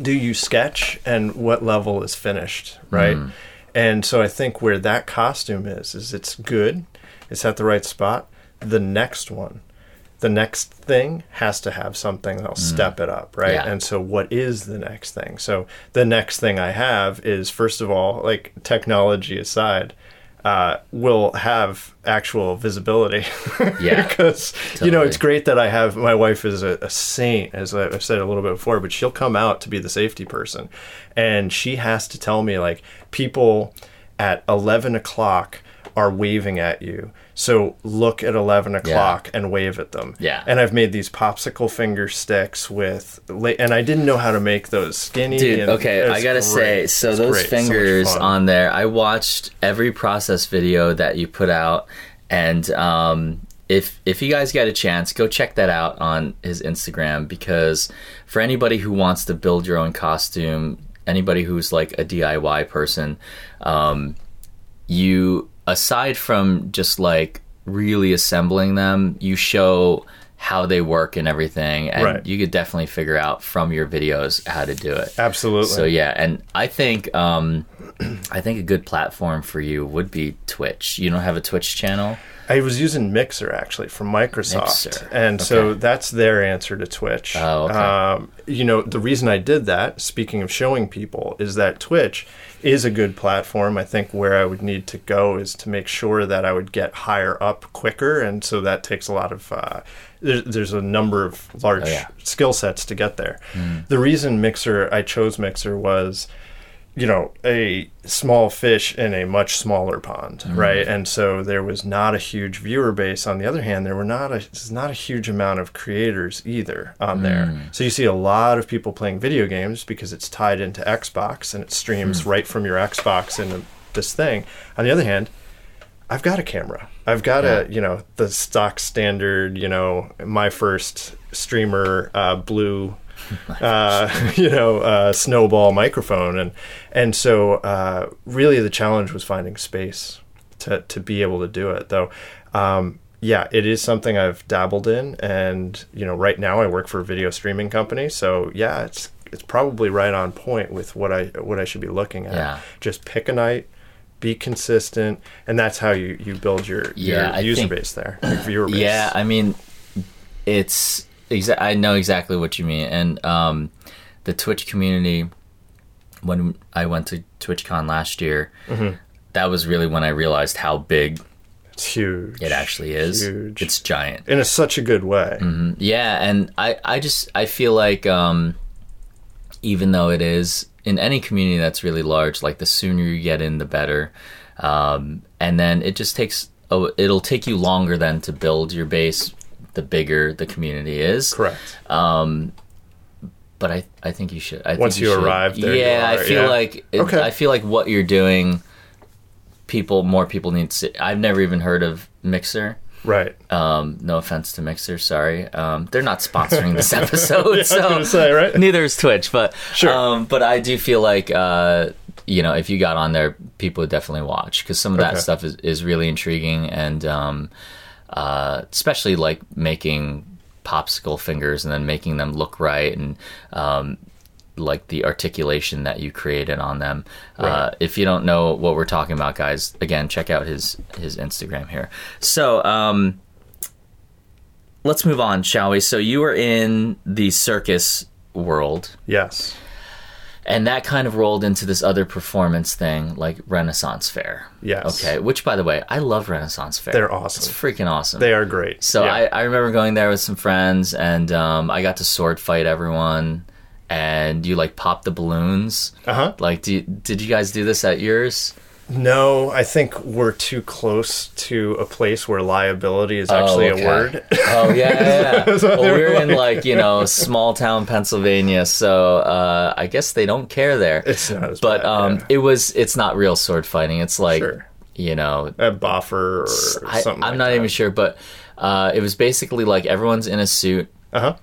do you sketch and what level is finished, right? And so I think where that costume is is it's good, it's at the right spot. The next one. The next thing has to have something that'll mm. step it up, right? Yeah. And so, what is the next thing? So, the next thing I have is, first of all, like technology aside, uh, will have actual visibility. Yeah, [laughs] because you know it's great that I have my wife is a, a saint, as I- I've said a little bit before, but she'll come out to be the safety person, and she has to tell me like people at eleven o'clock are waving at you. So look at eleven o'clock and wave at them. Yeah. And I've made these popsicle finger sticks with, and I didn't know how to make those skinny. Dude, okay, I gotta say, so It's those great. Fingers fun. on there, I watched every process video that you put out, and um, if if you guys get a chance, go check that out on his Instagram because for anybody who wants to build your own costume, anybody who's like a DIY person, um, you aside from just like really assembling them, you show how they work and everything, and Right. you could definitely figure out from your videos how to do it. Absolutely. So yeah, and I think um, [clears throat] I think a good platform for you would be Twitch. You don't have a Twitch channel? I was using Mixer actually from Microsoft, Mixer. and so that's their answer to Twitch. Oh, okay. um, you know, the reason I did that, speaking of showing people, is that Twitch is a good platform. I think where I would need to go is to make sure that I would get higher up quicker, and so that takes a lot of. Uh, there's, there's a number of large Oh, yeah. skill sets to get there. Hmm. The reason Mixer I chose Mixer was you know, a small fish in a much smaller pond, Mm-hmm. right? And so there was not a huge viewer base. On the other hand, there were not a not a huge amount of creators either on there. Mm. So you see a lot of people playing video games because it's tied into Xbox and it streams Hmm. right from your Xbox into this thing. On the other hand, I've got a camera. I've got a, you know, the stock standard, you know, my first streamer uh, blue, [laughs] uh, [laughs] you know, uh, snowball microphone, and and so uh, really the challenge was finding space to to be able to do it. Though, um, yeah, it is something I've dabbled in, and you know, right now I work for a video streaming company, so yeah, it's it's probably right on point with what I what I should be looking at. Yeah. Just pick a night be consistent, and that's how you, you build your, Yeah, your user think- base there, your viewer base. Yeah, I mean, it's exa- I know exactly what you mean, and um, the Twitch community. When I went to TwitchCon last year, Mm-hmm. that was really when I realized how big It's huge. It actually is. Huge. It's giant. in a, such a good way. Yeah, and I, I just I feel like um, even though it is in any community that's really large, like the sooner you get in, the better. Um, and then it just takes oh, it'll take you longer then to build your base. The bigger the community is, Correct. but I I think you should. I Once think you, you should. arrive there, yeah, I feel yeah. like it, Okay. I feel like what you're doing. People, more people need to. See. I've never even heard of Mixer. Right. Um, no offense to Mixer, sorry. Um, they're not sponsoring this [laughs] episode, was so say, right? neither is Twitch. But Sure. um, but I do feel like uh, you know if you got on there, people would definitely watch because some of that Okay. stuff is, is really intriguing and um, uh, especially like making popsicle fingers and then making them look right and um, like the articulation that you created on them. Uh, if you don't know what we're talking about, guys, again, check out his his Instagram here. So. Um, Let's move on, shall we? So you were in the circus world, Yes. And that kind of rolled into this other performance thing, like Renaissance Fair. Yes. Okay. Which, by the way, I love Renaissance Fair. They're awesome. It's freaking awesome. They are great. So Yeah. I, I remember going there with some friends, and um, I got to sword fight everyone, and you like pop the balloons. Uh-huh. Like, do you, did you guys do this at yours? No, I think we're too close to a place where liability is actually Oh, okay. a word. Oh yeah, yeah. [laughs] So well, were we're in like- like you know small town Pennsylvania, so uh, I guess they don't care there. It's not as but bad, um, yeah. it was it's not real sword fighting. It's like Sure. you know a boffer or I, something. I'm not even sure, but uh, it was basically like everyone's in a suit Uh huh.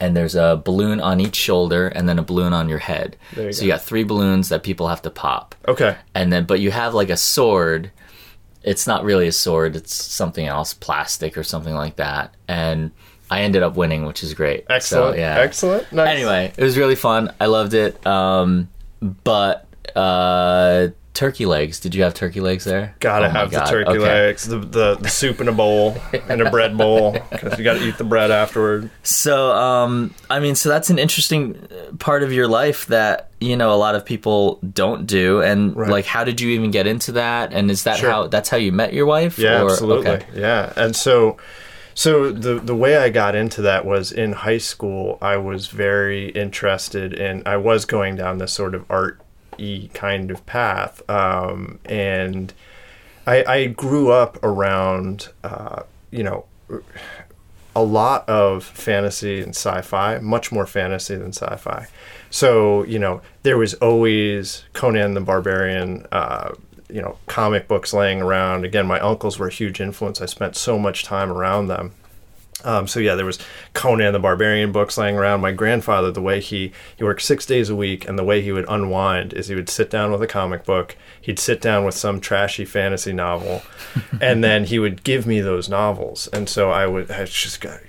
And there's a balloon on each shoulder and then a balloon on your head. There you so go. you got three balloons that people have to pop, Okay. and then but you have like a sword. It's not really a sword; it's something else, plastic or something like that. And I ended up winning, which is great. Excellent. So, yeah. Excellent. Nice. Anyway, it was really fun. I loved it. Um, but uh, turkey legs. Did you have turkey legs there? Gotta Oh have the God. turkey Okay. legs, the, the the soup in a bowl, and a bread bowl because you got to eat the bread afterward. So, um, I mean, so that's an interesting part of your life that you know a lot of people don't do. And Right. like, how did you even get into that? And is that Sure. how that's how you met your wife? Yeah, Or- absolutely. okay. Yeah, and so so the the way I got into that was in high school. I was very interested in. I was going down this sort of art y kind of path, um, and I, I grew up around uh, you know a lot of fantasy and sci-fi, much more fantasy than sci-fi. So you know there was always Conan the Barbarian. Uh, you know, comic books laying around. Again, my uncles were a huge influence. I spent so much time around them. Um, so yeah, there was Conan the Barbarian books laying around. My grandfather, the way he he worked six days a week, and the way he would unwind is he would sit down with a comic book. He'd sit down with some trashy fantasy novel, [laughs] and then he would give me those novels. And so I would I just got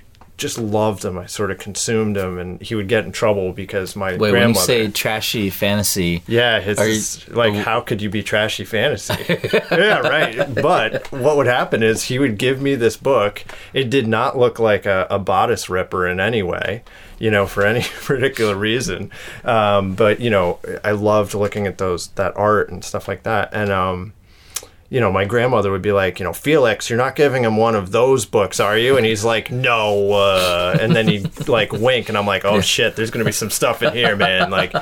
just loved them. I sort of consumed them, and he would get in trouble because my Wait, when you say trashy fantasy, Yeah, it's you- like how could you be trashy fantasy? [laughs] yeah, right. But what would happen is he would give me this book. It did not look like a, a bodice ripper in any way, you know, for any [laughs] particular reason. Um, but you know, I loved looking at those that art and stuff like that. And um, you know, my grandmother would be like, you know, Felix, you're not giving him one of those books, are you? And he's like, no. Uh, and then he'd [laughs] like wink, and I'm like, oh shit, there's gonna be some stuff in here, man. Like,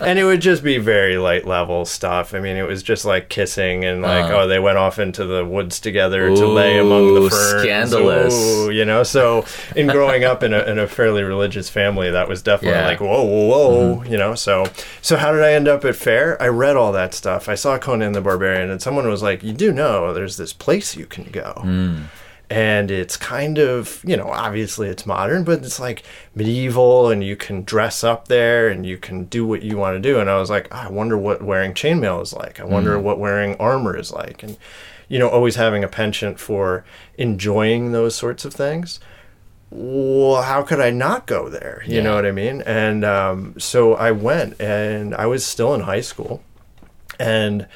and it would just be very light level stuff. I mean, it was just like kissing and like, Uh. oh, they went off into the woods together to lay among the ferns. scandalous. Ooh, you know, so in growing up in a, in a fairly religious family, that was definitely Yeah. like, whoa, whoa, whoa, you know. So, so how did I end up at fair? I read all that stuff. I saw Conan the Barbarian, and someone was like, "You do know there's this place you can go." And it's kind of, you know, obviously it's modern, but it's like medieval, and you can dress up there and you can do what you want to do. And I was like, "Ah, I wonder what wearing chainmail is like. I wonder what wearing armor is like. And, you know, always having a penchant for enjoying those sorts of things well, how could I not go there? You Yeah. know what I mean? And um, so I went, and I was still in high school, and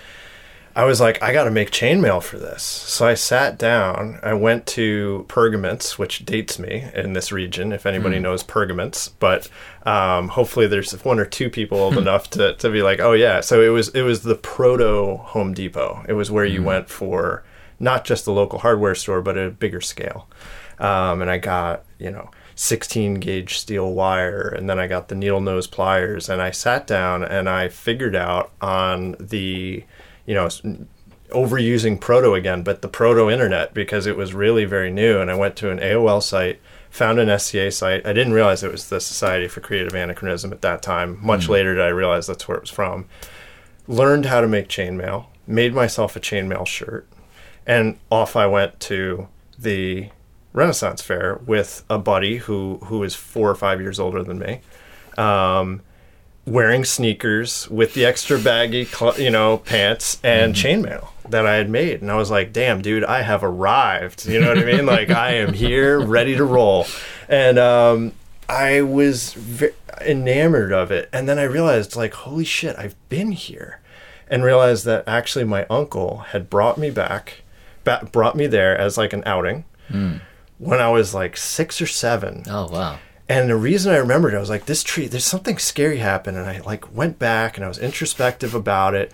I was like, I got to make chainmail for this. So I sat down. I went to Pergaments, which dates me in this region, if anybody knows Pergaments. But um, hopefully, there's one or two people old enough to, to be like, oh yeah. So it was it was the proto Home Depot. It was where you went for not just the local hardware store, but a bigger scale. Um, and I got, you know, 16 gauge steel wire, and then I got the needle nose pliers, and I sat down and I figured out on the, you know, overusing proto again, but the proto internet because it was really very new. And I went to an AOL site, found an SCA site. I didn't realize it was the Society for Creative Anachronism at that time. Much later did I realize that's where it was from. Learned how to make chainmail, made myself a chainmail shirt, and off I went to the Renaissance Fair with a buddy who who is four or five years older than me. Um, wearing sneakers with the extra baggy, cl- you know, pants and chainmail that I had made, and I was like, "Damn, dude, I have arrived." You know what I mean? Like, I am here, ready to roll, and um, I was ve- enamored of it. And then I realized, like, holy shit, I've been here, and realized that actually my uncle had brought me back, ba- brought me there as like an outing. When I was like six or seven, Oh wow. And the reason I remembered, it, I was like, this tree, there's something scary happened. And I like went back and I was introspective about it.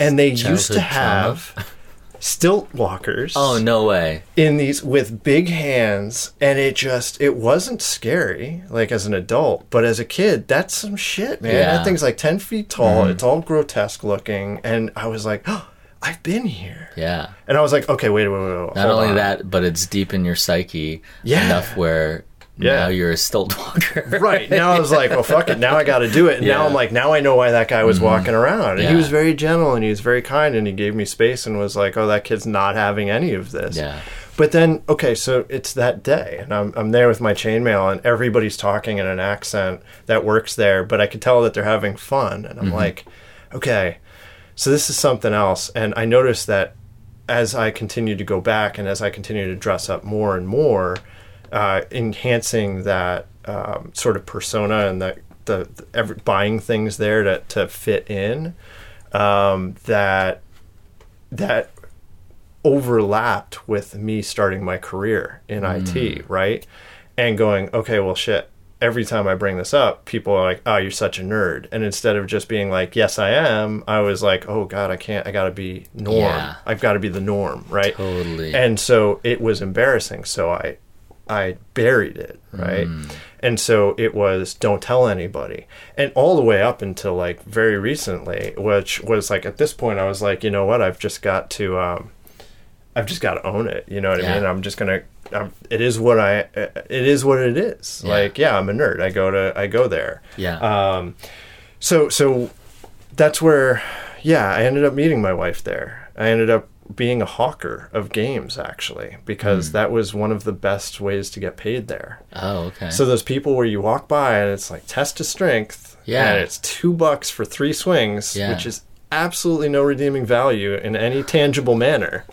And they used to Childhood trauma? have stilt walkers Oh no way. in these with big hands. And it just, it wasn't scary, like as an adult. But as a kid, that's some shit, man. Yeah. Mm-hmm. That thing's like 10 feet tall. It's all grotesque looking. And I was like, oh, I've been here. Yeah. And I was like, okay, wait, wait, wait. wait Not only on. that, but it's deep in your psyche Yeah. enough where Yeah. now you're a stilt walker. [laughs] right now i was like well fuck it now i got to do it and now Yeah. Mm-hmm. i'm like now i know why that guy was walking around and he was very gentle and he was very kind and he gave me space and was like oh that kid's not having any of this Yeah. but then okay so it's that day and i'm, I'm there with my chainmail and everybody's talking in an accent that works there but i could tell that they're having fun and i'm Mm-hmm. like okay so this is something else and i noticed that as i continued to go back and as i continued to dress up more and more uh, enhancing that um, sort of persona and the, the, the every, buying things there to, to fit in um, that that overlapped with me starting my career in IT, right? And going, okay, well, shit. Every time I bring this up, people are like, "Oh, you're such a nerd." And instead of just being like, "Yes, I am," I was like, "Oh God, I can't. I got to be norm. Yeah. I've got to be the norm, right?" Totally. And so it was embarrassing. So I, I buried it, right? And so it was don't tell anybody. And all the way up until like very recently, which was like at this point, I was like, you know what? I've just got to, um, I've just got to own it. You know what I mean? I'm just gonna. I'm, it is what I. It is what it is. Yeah. Like yeah, I'm a nerd. I go to. I go there. yeah. Um, so so that's where, yeah, I ended up meeting my wife there. I ended up being a hawker of games actually because hmm. that was one of the best ways to get paid there. oh, okay. So those people where you walk by and it's like test of strength, Yeah. and it's two bucks for three swings, Yeah. which is absolutely no redeeming value in any tangible manner.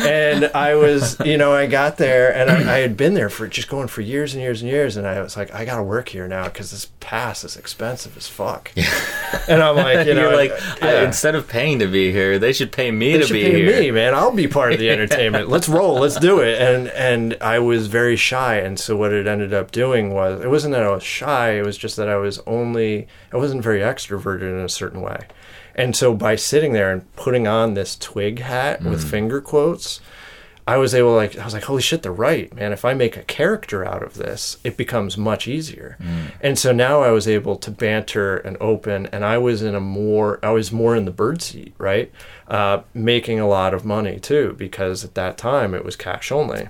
And I was, you know, I got there and I, I had been there for just going for years and years and years. And I was like, I got to work here now because this pass is expensive as fuck. Yeah. And I'm like, you [laughs] know, You're like, yeah. instead of paying to be here, they should pay me They to should be pay here. me, man. I'll be part of the [laughs] entertainment. let's roll. Let's do it. And and I was very shy. And so what it ended up doing was it wasn't that I was shy. It was just that I was only I wasn't very extroverted in a certain way. And so by sitting there and putting on this twig hat with finger quotes, I was able like I was like, holy shit, they're right, man. If I make a character out of this, it becomes much easier. And so now I was able to banter and open, and I was in a more I was more in the bird seat, right? Uh, making a lot of money too, because at that time it was cash only.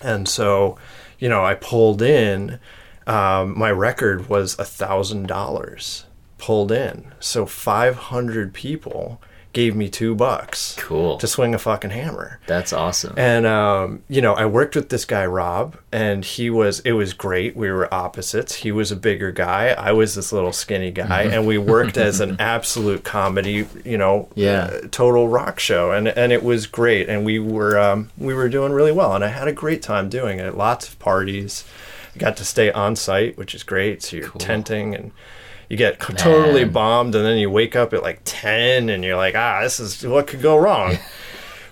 And so, you know, I pulled in. Um, my record was a thousand dollars pulled in. So five hundred people gave me two bucks Cool. to swing a fucking hammer. That's awesome. And um, you know, I worked with this guy Rob, and he was it was great. We were opposites. He was a bigger guy. I was this little skinny guy, [laughs] and we worked as an absolute comedy, you know, Yeah. uh, total rock show, and and it was great. And we were um, we were doing really well, and I had a great time doing it. Lots of parties. I got to stay on site, which is great. So you're tenting and. You get c- totally bombed, and then you wake up at like ten, and you're like, "Ah, this is what could go wrong." [laughs]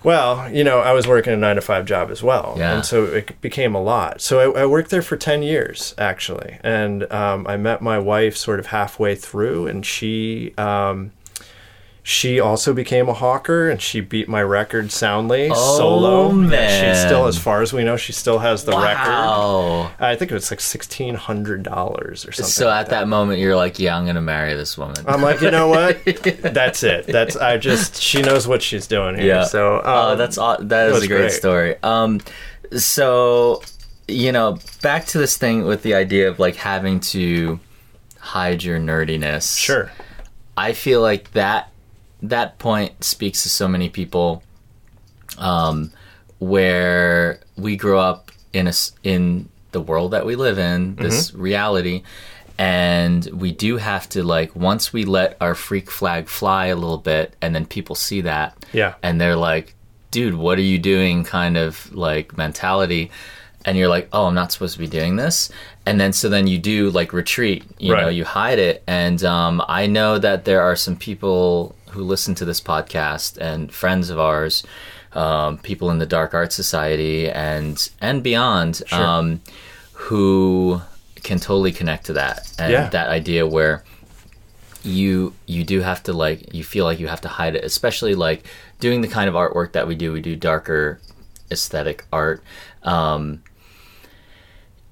Well, you know, I was working a nine to five job as well, Yeah. and so it became a lot. So I, I worked there for ten years actually, and um, I met my wife sort of halfway through, and she um, she also became a hawker and she beat my record soundly Oh, solo. Man. she still, as far as we know, she still has the record. Wow. I think it was like sixteen hundred dollars or something. So like at that moment, you're like, yeah, I'm gonna marry this woman. I'm like, you know what? [laughs] That's it. That's I just she knows what she's doing here. Yeah. So um, oh, that's aw- that is a great, great. story. Um, so you know, back to this thing with the idea of like having to hide your nerdiness. sure. I feel like that that point speaks to so many people, um, where we grow up in a in the world that we live in, this reality, and we do have to like once we let our freak flag fly a little bit, and then people see that, Yeah. and they're like, "Dude, what are you doing?" Kind of like mentality. And you're like, oh, I'm not supposed to be doing this, and then so then you do like retreat, you know, you hide it. And um, I know that there are some people who listen to this podcast and friends of ours, um, people in the Dark Art Society and and beyond, um, who can totally connect to that and Yeah. that idea where you you do have to like you feel like you have to hide it, especially like doing the kind of artwork that we do. We do darker aesthetic art. Um,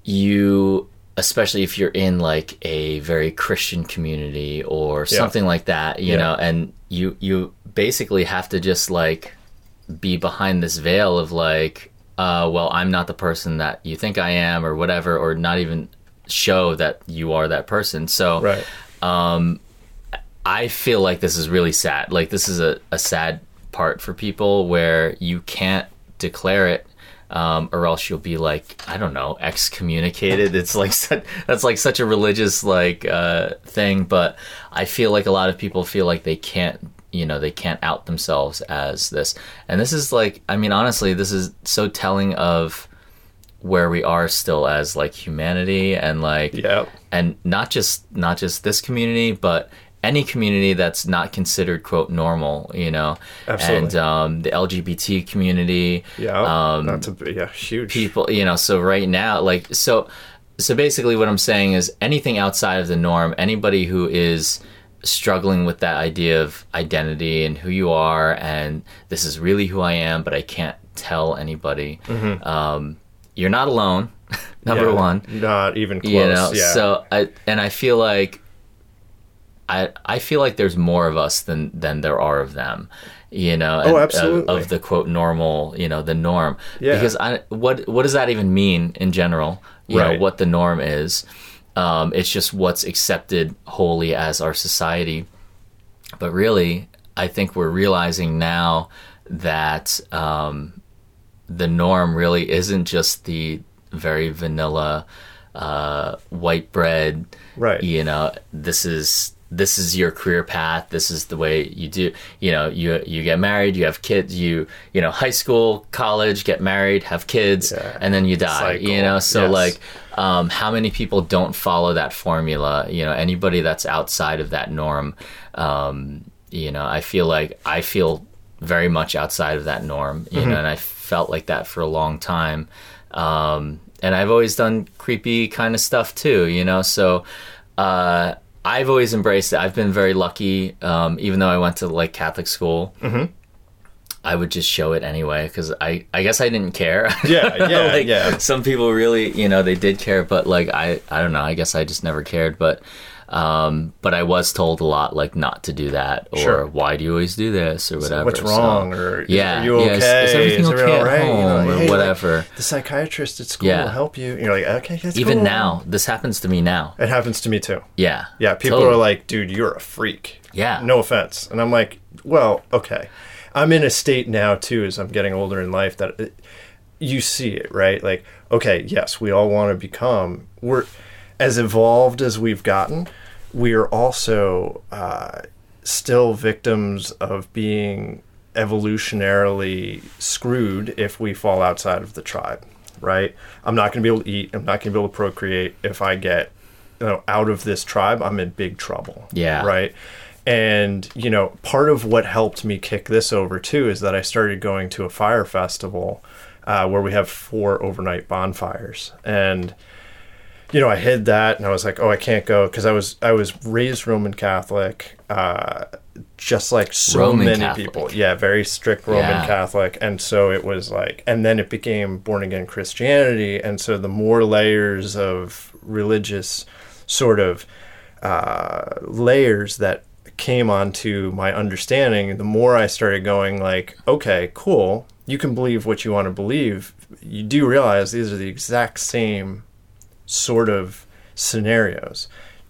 you especially if you're in like a very christian community or Yeah. something like that you Yeah. know and you you basically have to just like be behind this veil of like uh well i'm not the person that you think i am or whatever or not even show that you are that person so Right. um, I feel like this is really sad. Like this is a, a sad part for people where you can't declare it, um, or else you'll be like I don't know excommunicated. It's like [laughs] that's like such a religious like uh, thing. But I feel like a lot of people feel like they can't. You know they can't out themselves as this, and this is like I mean honestly, this is so telling of where we are still as like humanity and like Yeah. and not just not just this community but any community that's not considered quote normal you know Absolutely. and um, the lgbt community Yeah. um, That's a yeah huge. people you know so right now like so so basically what i'm saying is anything outside of the norm anybody who is struggling with that idea of identity and who you are and this is really who i am but i can't tell anybody um, you're not alone [laughs] number Mm-hmm. Yeah, one Not even close. you know yeah. so i and i feel like i i feel like there's more of us than than there are of them you know and, uh, absolutely. of the quote normal you know the norm Yeah. because i what what does that even mean in general you know Right. what the norm is um it's just what's accepted wholly as our society but really i think we're realizing now that um the norm really isn't just the very vanilla uh, white bread. Right. You know, this is this is your career path. This is the way you do. You know, you you get married, you have kids. You you know, high school, college, get married, have kids, Yeah. and then you die. Cycle. You know, so Yes. like. Um, how many people don't follow that formula? You know, anybody that's outside of that norm, um, you know, I feel like I feel very much outside of that norm, you know, and I felt like that for a long time. Um, and I've always done creepy kind of stuff too, you know, so uh, I've always embraced it. I've been very lucky, um, even though I went to like Catholic school. I would just show it anyway because I, I guess I didn't care. [laughs] Yeah, yeah, [laughs] like, yeah. Some people really, you know, they did care, but like I, I don't know. I guess I just never cared. But, um, but I was told a lot like not to do that or Sure. why do you always do this or whatever. What's So, wrong? or is- yeah, are you yeah, okay? is- is everything it okay at right? You know, home or hey, like, whatever. the psychiatrist at school Yeah. will help you. You're like, okay, that's Even cool. now, this happens to me now. It happens to me too. Yeah, Yeah, people totally. are like, dude, you're a freak. Yeah. No offense. And I'm like, well, okay. I'm in a state now too as I'm getting older in life that it, you see it, right? Like, okay, yes, we all want to become we're as evolved as we've gotten, we are also uh, still victims of being evolutionarily screwed if we fall outside of the tribe, right? I'm not going to be able to eat. I'm not going to be able to procreate if I get you know, out of this tribe. I'm in big trouble. Yeah. Right. And, you know, part of what helped me kick this over too is that I started going to a fire festival uh, where we have four overnight bonfires. And you know, I hid that and I was like, oh, I can't go because I was I was raised Roman Catholic, uh, just like so Roman many Catholic. people. Yeah, very strict Roman Yeah. Catholic, and so it was like, and then it became born again Christianity, and so the more layers of religious sort of uh, layers that came onto my understanding, the more I started going like, okay, cool, you can believe what you want to believe. You do realize these are the exact same sort of scenarios.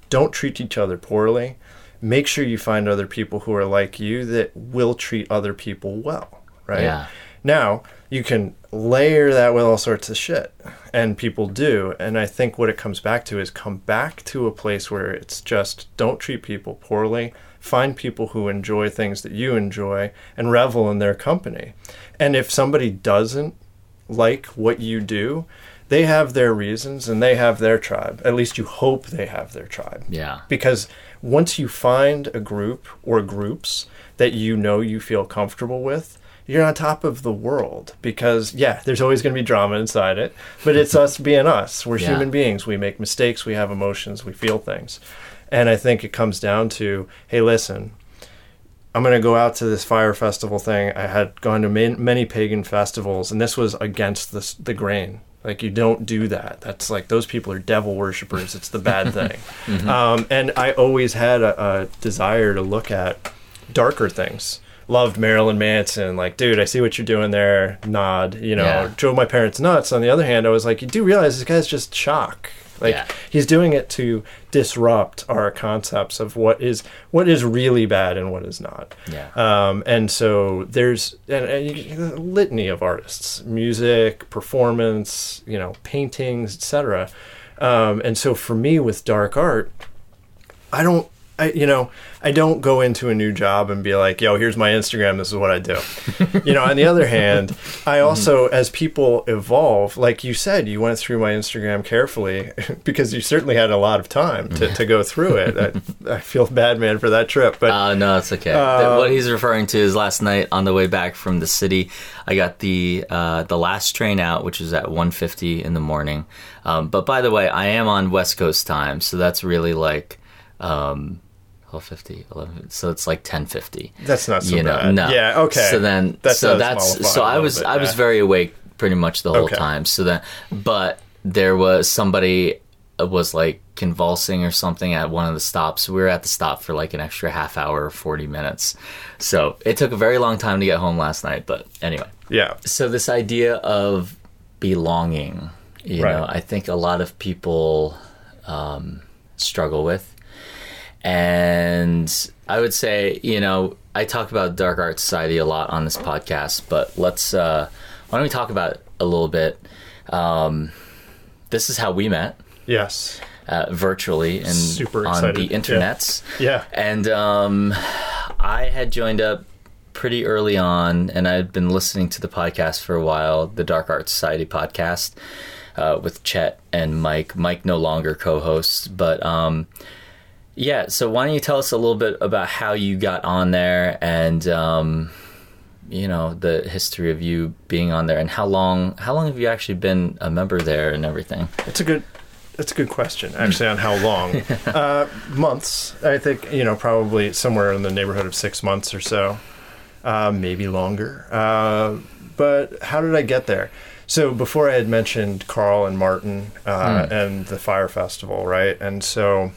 Don't treat each other poorly. Make sure you find other people who are like you that will treat other people well, right? Yeah. Now, you can layer that with all sorts of shit, and people do. And I think what it comes back to is come back to a place where it's just don't treat people poorly. Find people who enjoy things that you enjoy and revel in their company. And if somebody doesn't like what you do, they have their reasons and they have their tribe. At least you hope they have their tribe Yeah. because once you find a group or groups that you know you feel comfortable with you're on top of the world because yeah there's always going to be drama inside it but it's [laughs] us being us we're Yeah. human beings we make mistakes we have emotions we feel things and i think it comes down to hey listen I'm going to go out to this fire festival thing. I had gone to man- many pagan festivals, and this was against the, the grain. Like, you don't do that. That's like those people are devil worshippers. It's the bad [laughs] thing. um, and I always had a, a desire to look at darker things. Loved Marilyn Manson. Like, dude, I see what you're doing there. Nod. You know, Yeah. drove my parents nuts. On the other hand, I was like, you do realize this guy's just shock. Like, Yeah. he's doing it to disrupt our concepts of what is what is really bad and what is not. Yeah. Um, and so there's and, and a litany of artists, music, performance, you know, paintings, etc. Um, and so for me with dark art, I don't. I, you know, I don't go into a new job and be like, "Yo, here's my Instagram. This is what I do." you know. On the other hand, [laughs] I also, as people evolve, like you said, you went through my Instagram carefully [laughs] because you certainly had a lot of time to, to go through it. I, [laughs] I feel bad, man, for that trip, but Uh, no, it's okay. Uh, what he's referring to is last night on the way back from the city, I got the uh, the last train out, which was at 1.50 in the morning. Um, but by the way, I am on West Coast time, so that's really like um, 12.50, 11, so it's like 10.50. that's not so you know, bad. no. Yeah, okay. So then, That so that's so i was I was very awake pretty much the whole Okay. time. So then, but there was somebody uh, was like convulsing or something at one of the stops. We were at the stop for like an extra half hour, or forty minutes. So it took a very long time to get home last night. But anyway, yeah. so this idea of belonging, you Right. know, I think a lot of people um, struggle with. And I would say, you know, I talk about Dark Art Society a lot on this podcast, but let's, uh, why don't we talk about it a little bit? Um, this is how we met Yes. uh, virtually and Super on the excited. Yeah. internets. Yeah. And um, I had joined up pretty early on, and I'd been listening to the podcast for a while, the Dark Art Society podcast uh, with Chet and Mike. Mike no longer co-hosts, but um, yeah. So why don't you tell us a little bit about how you got on there and um, you know the history of you being on there and how long how long have you actually been a member there and everything? It's a good. That's a good question, actually, on how long. [laughs] uh, months, I think. You know, probably somewhere in the neighborhood of six months or so, uh, maybe longer. Uh, but how did I get there? So before I had mentioned Carl and Martin uh, and the Fire Festival, right? And so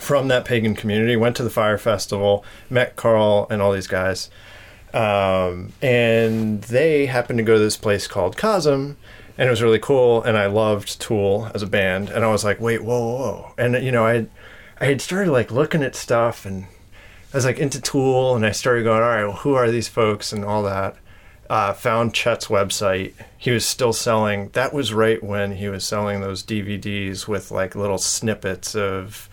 from that pagan community, went to the Fire Festival, met Carl and all these guys, um, and they happened to go to this place called Cosm, and it was really cool. And I loved Tool as a band, and I was like, wait, whoa, whoa, and you know, I, had, I had started like looking at stuff, and I was like into Tool, and I started going, all right, well, who are these folks, and all that. Uh, found Chet's website. He was still selling. That was right when he was selling those DVDs with like little snippets of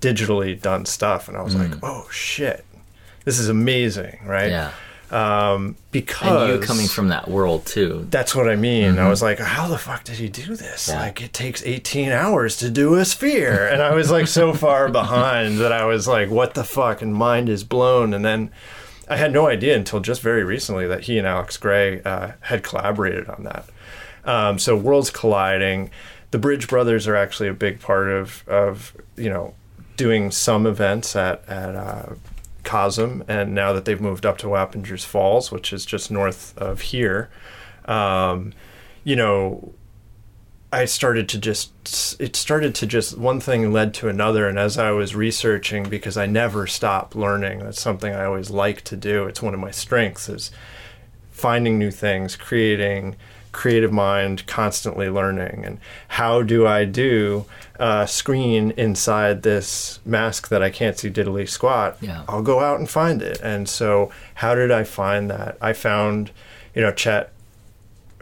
digitally done stuff, and I was like, oh shit, this is amazing, right? Yeah. um, because And you coming from that world too. that's what I mean. I was like, how the fuck did he do this? Yeah. Like, it takes 18 hours to do a sphere. And I was like so [laughs] far behind that I was like, what the fuck? And mind is blown. And then I had no idea until just very recently that he and Alex Grey uh, had collaborated on that. Um, so worlds colliding. the Bridge Brothers are actually a big part of of you know doing some events at at uh, Cosm, and now that they've moved up to Wappingers Falls, which is just north of here, um, you know. I started to just, it started to just, one thing led to another. And as I was researching, because I never stop learning, that's something I always like to do. It's one of my strengths is finding new things, creating, creative mind, constantly learning. And how do I do a screen inside this mask that I can't see diddly squat? Yeah. I'll go out and find it. And so, how did I find that? I found, you know, Chet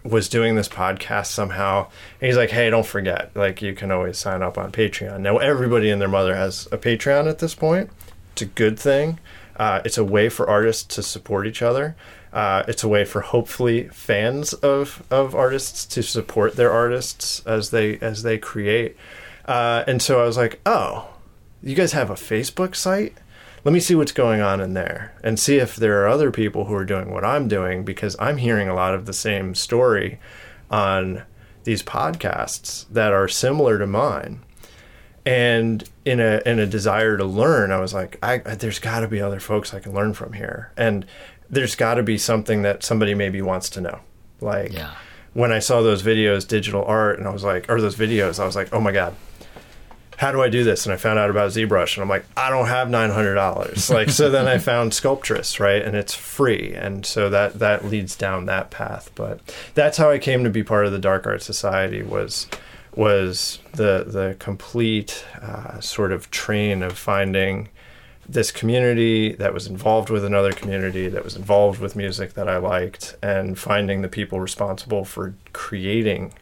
was doing this podcast somehow and he's like hey don't forget like you can always sign up on patreon now everybody and their mother has a patreon at this point it's a good thing uh, it's a way for artists to support each other uh, it's a way for hopefully fans of, of artists to support their artists as they as they create. Uh, and so i was like oh you guys have a facebook site? Let me see what's going on in there and see if there are other people who are doing what I'm doing because I'm hearing a lot of the same story on these podcasts that are similar to mine. And in a in a desire to learn, I was like, I, there's got to be other folks I can learn from here, and there's got to be something that somebody maybe wants to know. Like Yeah. when I saw those videos, digital art, and I was like, or those videos, I was like, oh my god, how do I do this? And I found out about ZBrush, and I'm like, I don't have nine hundred dollars. Like, so then I found Sculptris, right, and it's free, and so that that leads down that path. But that's how I came to be part of the Dark Art Society was was the the complete uh, sort of train of finding this community that was involved with another community that was involved with music that I liked, and finding the people responsible for creating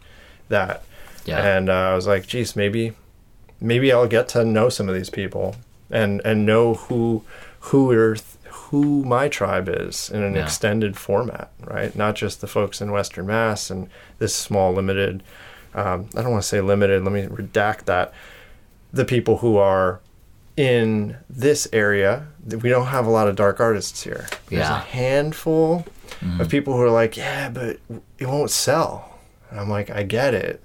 that. Yeah. And uh, I was like, geez, maybe maybe I'll get to know some of these people and and know who who are who my tribe is in an Yeah. extended format, right? Not just the folks in Western Mass and this small limited. Um, I don't want to say limited. Let me redact that. The people who are in this area, we don't have a lot of dark artists here. There's Yeah. a handful of people who are like, yeah, but it won't sell. And I'm like, I get it.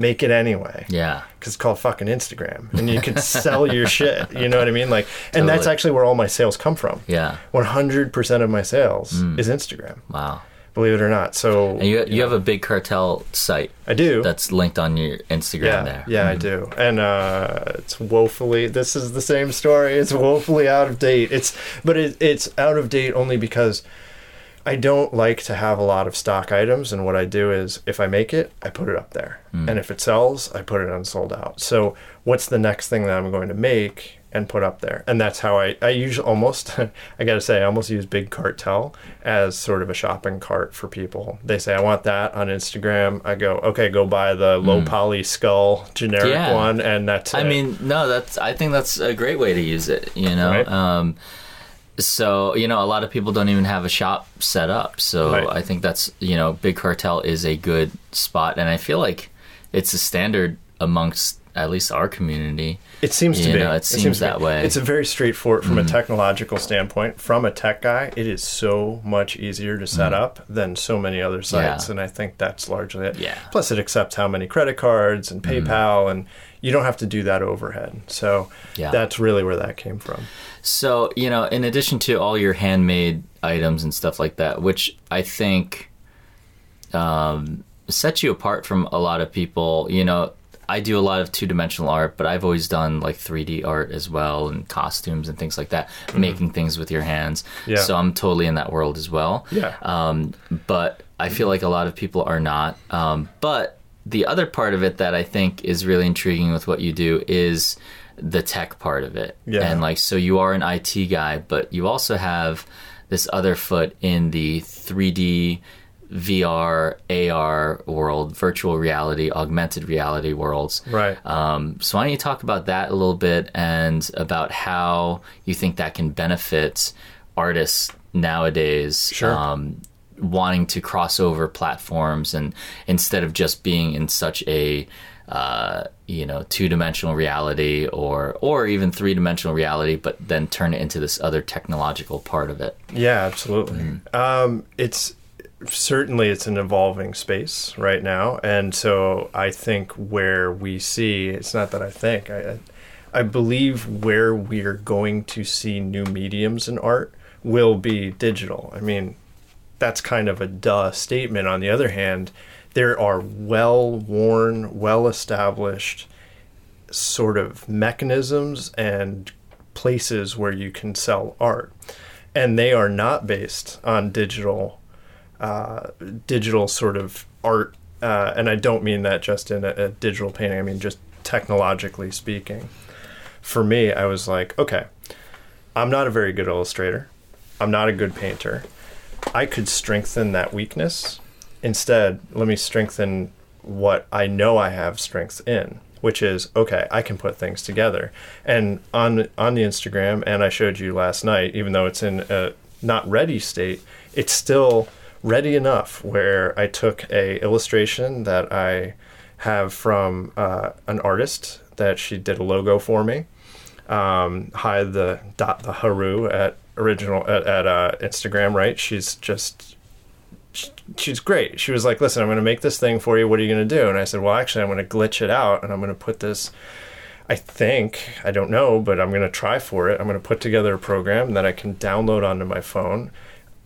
Make it anyway Yeah. because it's called fucking Instagram, and you can sell your [laughs] shit. You know what I mean? Like, and that's actually where all my sales come from. Yeah. One hundred percent of my sales Mm. is Instagram, Wow. Believe it or not. So And you, you have a big cartel site I do. that's linked on your Instagram yeah, there. yeah, I do, and uh, it's woefully. This is the same story. It's woefully out of date. It's, but it, it's out of date only because I don't like to have a lot of stock items, and what I do is if I make it, I put it up there, and if it sells, I put it on sold out. So what's the next thing that I'm going to make and put up there? And that's how I I usually almost [laughs] I got to say I almost use Big Cartel as sort of a shopping cart for people. They say I want that on Instagram. I go okay, go buy the low poly skull generic Yeah. one, and that's I it. mean, no, that's. I think that's a great way to use it. You know, Right. um, so you know, a lot of people don't even have a shop set up. So Right. I think that's you know, Big Cartel is a good spot, and I feel like it's a standard amongst at least our community. It seems to be. know, it seems to be. that way. Mm-hmm. It's a very straightforward from a technological standpoint. From a tech guy, it is so much easier to set up than so many other sites, Mm-hmm. Yeah. and I think that's largely it. Yeah. Mm-hmm. Plus, it accepts how many credit cards and PayPal, and you don't have to do that overhead. So Yeah. that's really where that came from. So, you know, in addition to all your handmade items and stuff like that, which I think um, sets you apart from a lot of people, you know, I do a lot of two dimensional art, but I've always done like 3D art as well and costumes and things like that, making things with your hands. Yeah. So I'm totally in that world as well. Yeah. Um, but I feel like a lot of people are not. Um, but the other part of it that I think is really intriguing with what you do is the tech part of it. Yeah. And like, so you are an IT guy, but you also have this other foot in the 3D, VR, AR world, virtual reality, augmented reality worlds. Right. Um, so why don't you talk about that a little bit and about how you think that can benefit artists nowadays Sure. um, wanting to cross over platforms and instead of just being in such a uh, you know two-dimensional reality or or even three-dimensional reality but then turn it into this other technological part of it Yeah, absolutely. Mm-hmm. Um, it's certainly it's an evolving space right now. And so i think where we see it's not that i think i i believe where we're going to see new mediums in art will be digital. I mean that's kind of a duh statement. On the other hand there are well worn well established sort of mechanisms and places where you can sell art. And they are not based on digital uh, digital sort of art, uh, and I don't mean that just in a, a, digital painting. I mean just technologically speaking. For me, I was like, okay, I'm not a very good illustrator. I'm not a good painter. I could strengthen that weakness. Instead, let me strengthen what I know I have strengths in, which is okay. I can put things together. And on on the Instagram, and I showed you last night, even though it's in a not ready state, it's still ready enough where I took a illustration that I have from uh, an artist that she did a logo for me. Um, hi the dot the haru at original at, at uh, Instagram, right? She's just she's great. She was like, "Listen, I'm going to make this thing for you. What are you going to do?" And I said, "Well, actually, I'm going to glitch it out, and I'm going to put this." I think I don't know, but I'm going to try for it. I'm going to put together a program that I can download onto my phone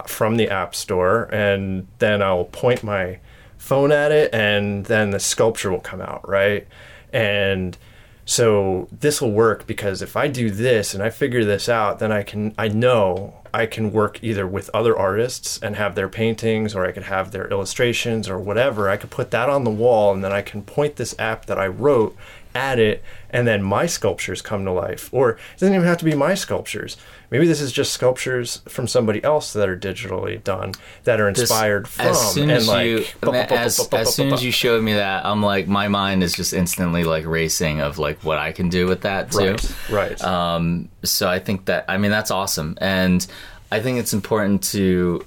from the App Store, and then I'll point my phone at it, and then the sculpture will come out, right? And so this will work because if I do this and I figure this out, then I can I know I can work either with other artists and have their paintings or I could have their illustrations or whatever. I could put that on the wall and then I can point this app that I wrote at it and then my sculptures come to life. Or it doesn't even have to be my sculptures. Maybe this is just sculptures from somebody else that are digitally done that are inspired this, from. As soon as like, you, as, as soon as you showed me that, I'm like, my mind is just instantly like racing of like what I can do with that too. Right. right. Um, so I think that I mean that's awesome, and I think it's important to.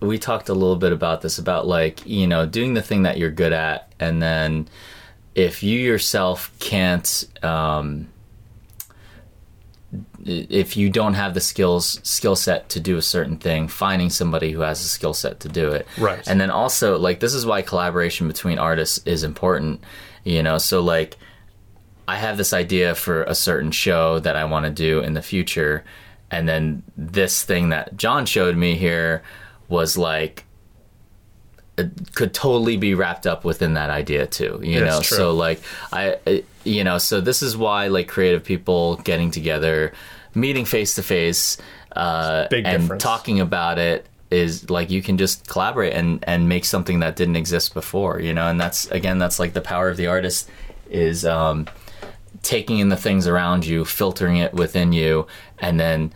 We talked a little bit about this about like you know doing the thing that you're good at, and then if you yourself can't. Um, if you don't have the skills skill set to do a certain thing finding somebody who has a skill set to do it right and then also like this is why collaboration between artists is important you know so like i have this idea for a certain show that i want to do in the future and then this thing that john showed me here was like could totally be wrapped up within that idea too you know? so like I you know so this is why like creative people getting together meeting face to face and difference. talking about it is like you can just collaborate and and make something that didn't exist before you know? And that's again that's like the power of the artist is um taking in the things around you filtering it within you and then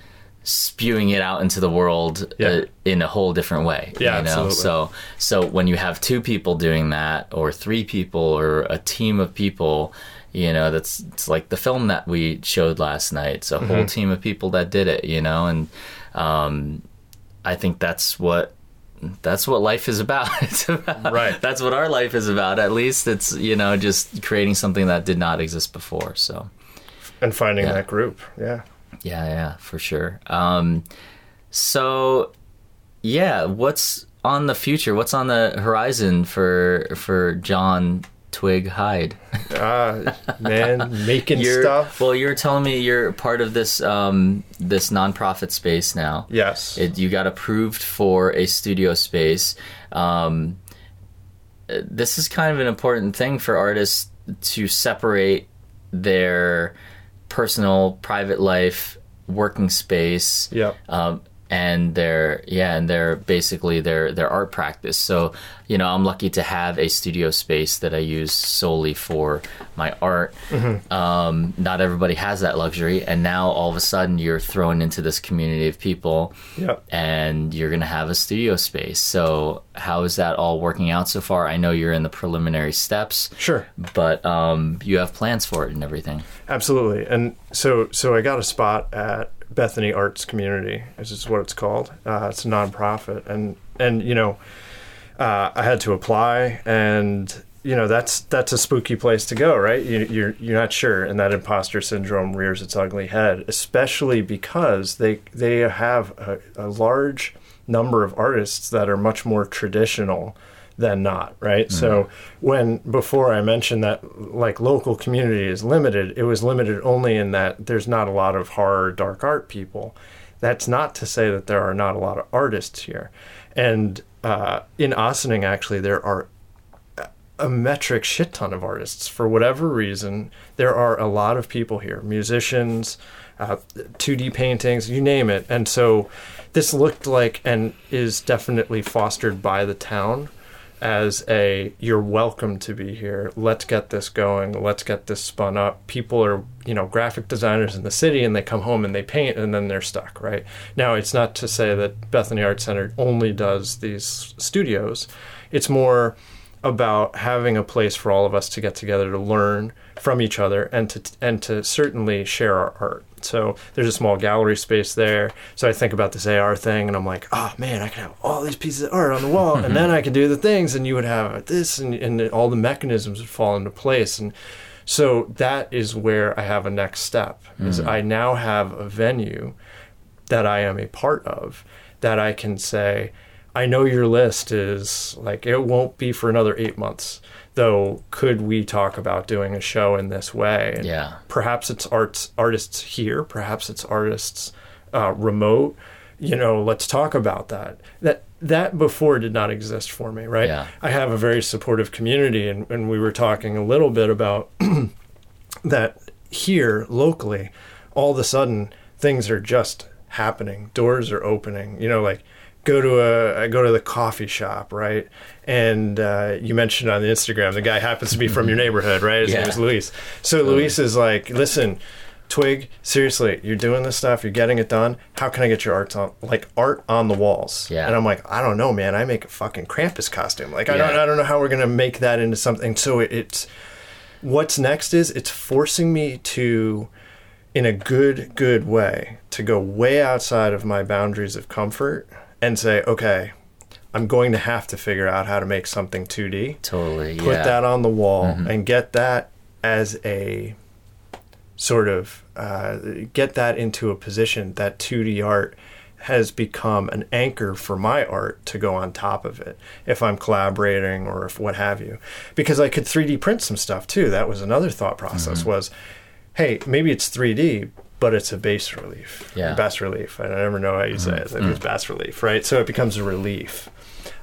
spewing it out into the world yeah. uh, in a whole different way. Yeah, you know? absolutely. So so when you have two people doing that, or three people, or a team of people, you know, that's it's like the film that we showed last night. It's a mm-hmm. whole team of people that did it. You know, and um, I think that's what that's what life is about. [laughs] about. Right. That's what our life is about. At least it's you know just creating something that did not exist before. So and finding yeah. that group. Yeah. Yeah, yeah, for sure. Um, so, yeah, what's on the future? What's on the horizon for for John Twig Hyde? Ah, uh, man, [laughs] making you're, stuff. Well, you're telling me you're part of this um, this nonprofit space now. Yes, it, you got approved for a studio space. Um, this is kind of an important thing for artists to separate their personal, private life, working space. Yeah. Um, and their yeah and their basically their their art practice. So you know i'm lucky to have a studio space that i use solely for my art. Mm-hmm. um, not everybody has that luxury and now all of a sudden you're thrown into this community of people yep. and you're going to have a studio space. So how is that all working out so far? I know you're in the preliminary steps sure. but um, you have plans for it and everything. Absolutely. And so so i got a spot at Bethany Arts Community, which is what it's called. Uh, it's a nonprofit, and and you know, uh, I had to apply, and you know that's that's a spooky place to go, right? You, you're you're not sure, and that imposter syndrome rears its ugly head, especially because they they have a, a large number of artists that are much more traditional than not, right? So when before I mentioned that like local community is limited, it was limited only in that there's not a lot of horror dark art people. That's not to say that there are not a lot of artists here. And uh, in Ossining, actually, there are a metric shit ton of artists. For whatever reason, there are a lot of people here musicians, uh, 2D paintings, you name it. And so this looked like and is definitely fostered by the town as a you're welcome to be here. Let's get this going. Let's get this spun up. People are you know graphic designers in the city and they come home and they paint and then they're stuck right? Now it's not to say that bethany art center only does these studios. It's more about having a place for all of us to get together to learn from each other and to and to certainly share our art. So there's a small gallery space there. So I think about this AR thing and I'm like, oh man, I can have all these pieces of art on the wall and mm-hmm. then I can do the things and you would have this and, and all the mechanisms would fall into place. And so that is where I have a next step is mm. I now have a venue that I am a part of that I can say, I know your list is like it won't be for another eight months. Though, could we talk about doing a show in this way? And Yeah. Perhaps it's arts artists here. Perhaps it's artists uh, remote. You know, let's talk about that. That that before did not exist for me, right? Yeah. I have a very supportive community, and, and we were talking a little bit about [clears throat] that here locally, all of a sudden things are just happening. Doors are opening. You know, like go to a I go to the coffee shop, right? And uh, you mentioned on the Instagram the guy happens to be from your neighborhood, right? His name is Luis. So Luis is like, listen. Twig, seriously, you're doing this stuff, you're getting it done. How can I get your art on like art on the walls? Yeah. And I'm like, I don't know, man. I make a fucking Krampus costume. Like I Yeah. don't I don't know how we're gonna make that into something. So it, it's what's next is it's forcing me to in a good good way to go way outside of my boundaries of comfort and say okay i'm going to have to figure out how to make something 2d Totally. put yeah. Mm-hmm. that on the wall and get that as a sort of uh, get that into a position that 2D art has become an anchor for my art to go on top of it if I'm collaborating or if what have you. Because I could 3D print some stuff too. That was another thought process Mm-hmm. was, hey, maybe it's 3D, but it's a bas relief. Yeah. Mm-hmm. Relief. I never know how you say it. I think it's bass relief, right? So it becomes a relief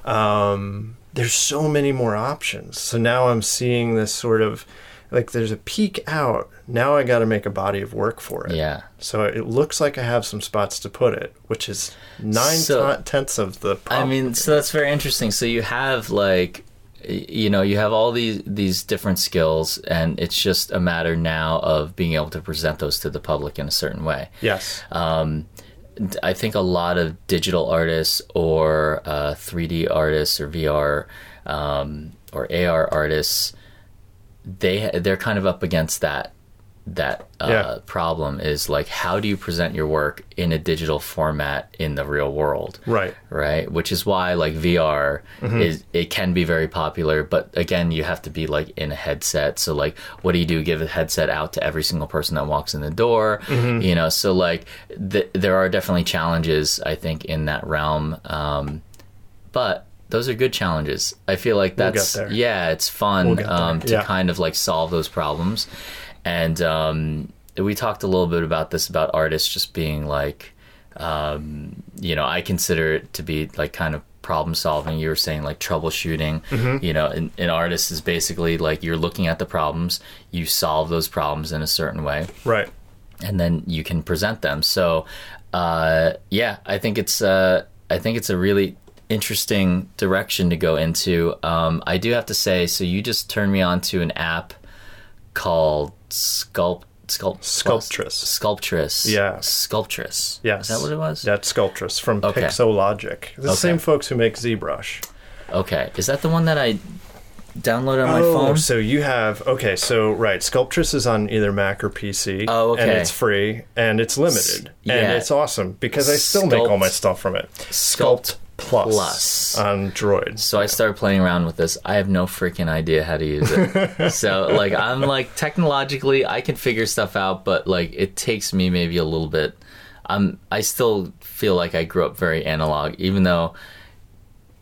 um, there's so many more options. So now I'm seeing this sort of like there's a peak out. Now I got to make a body of work for it. Yeah. So it looks like I have some spots to put it, which is nine So- ti- tenths of the. I mean, so that's very interesting. So you have like, you know, you have all these these different skills, and it's just a matter now of being able to present those to the public in a certain way. yes, Um, I think a lot of digital artists or uh, 3D artists or VR um, or AR artists, they they're kind of up against that that uh, Yeah. problem. Is like, how do you present your work in a digital format in the real world? right. right which is why like vr Mm-hmm. is it can be very popular but again you have to be like in a headset so like what do you do give a headset out to every single person that walks in the door Mm-hmm. you know so like th- there are definitely challenges i think in that realm um but those are good challenges i feel like We'll that's yeah it's fun We'll um to Yeah. kind of like solve those problems and um we talked a little bit about this about artists just being like um, you know, I consider it to be like kind of problem solving. You were saying like troubleshooting. Mm-hmm. You know, an, an artist is basically like you're looking at the problems, you solve those problems in a certain way, Right. and then you can present them. So, uh, yeah, I think it's uh, I think it's a really interesting direction to go into. Um, I do have to say, so you just turned me on to an app called Sculpt. Sculpt, Sculptris. Sculptris. Yeah. Sculptris. Yes. Is that what it was? That's Sculptris from Okay. Pixologic. The Okay. same folks who make ZBrush. Okay. Is that the one that I downloaded on my oh, phone? so you have okay. So right, Sculptris is on either Mac or PC. Oh, okay. And it's free and it's limited, yeah. and it's awesome because I still make all my stuff from it. Sculpt Plus, Plus. on Droid. So I started playing around with this. I have no freaking idea how to use it. [laughs] so like I'm like technologically I can figure stuff out, but like it takes me maybe a little bit I'm I still feel like I grew up very analog, even though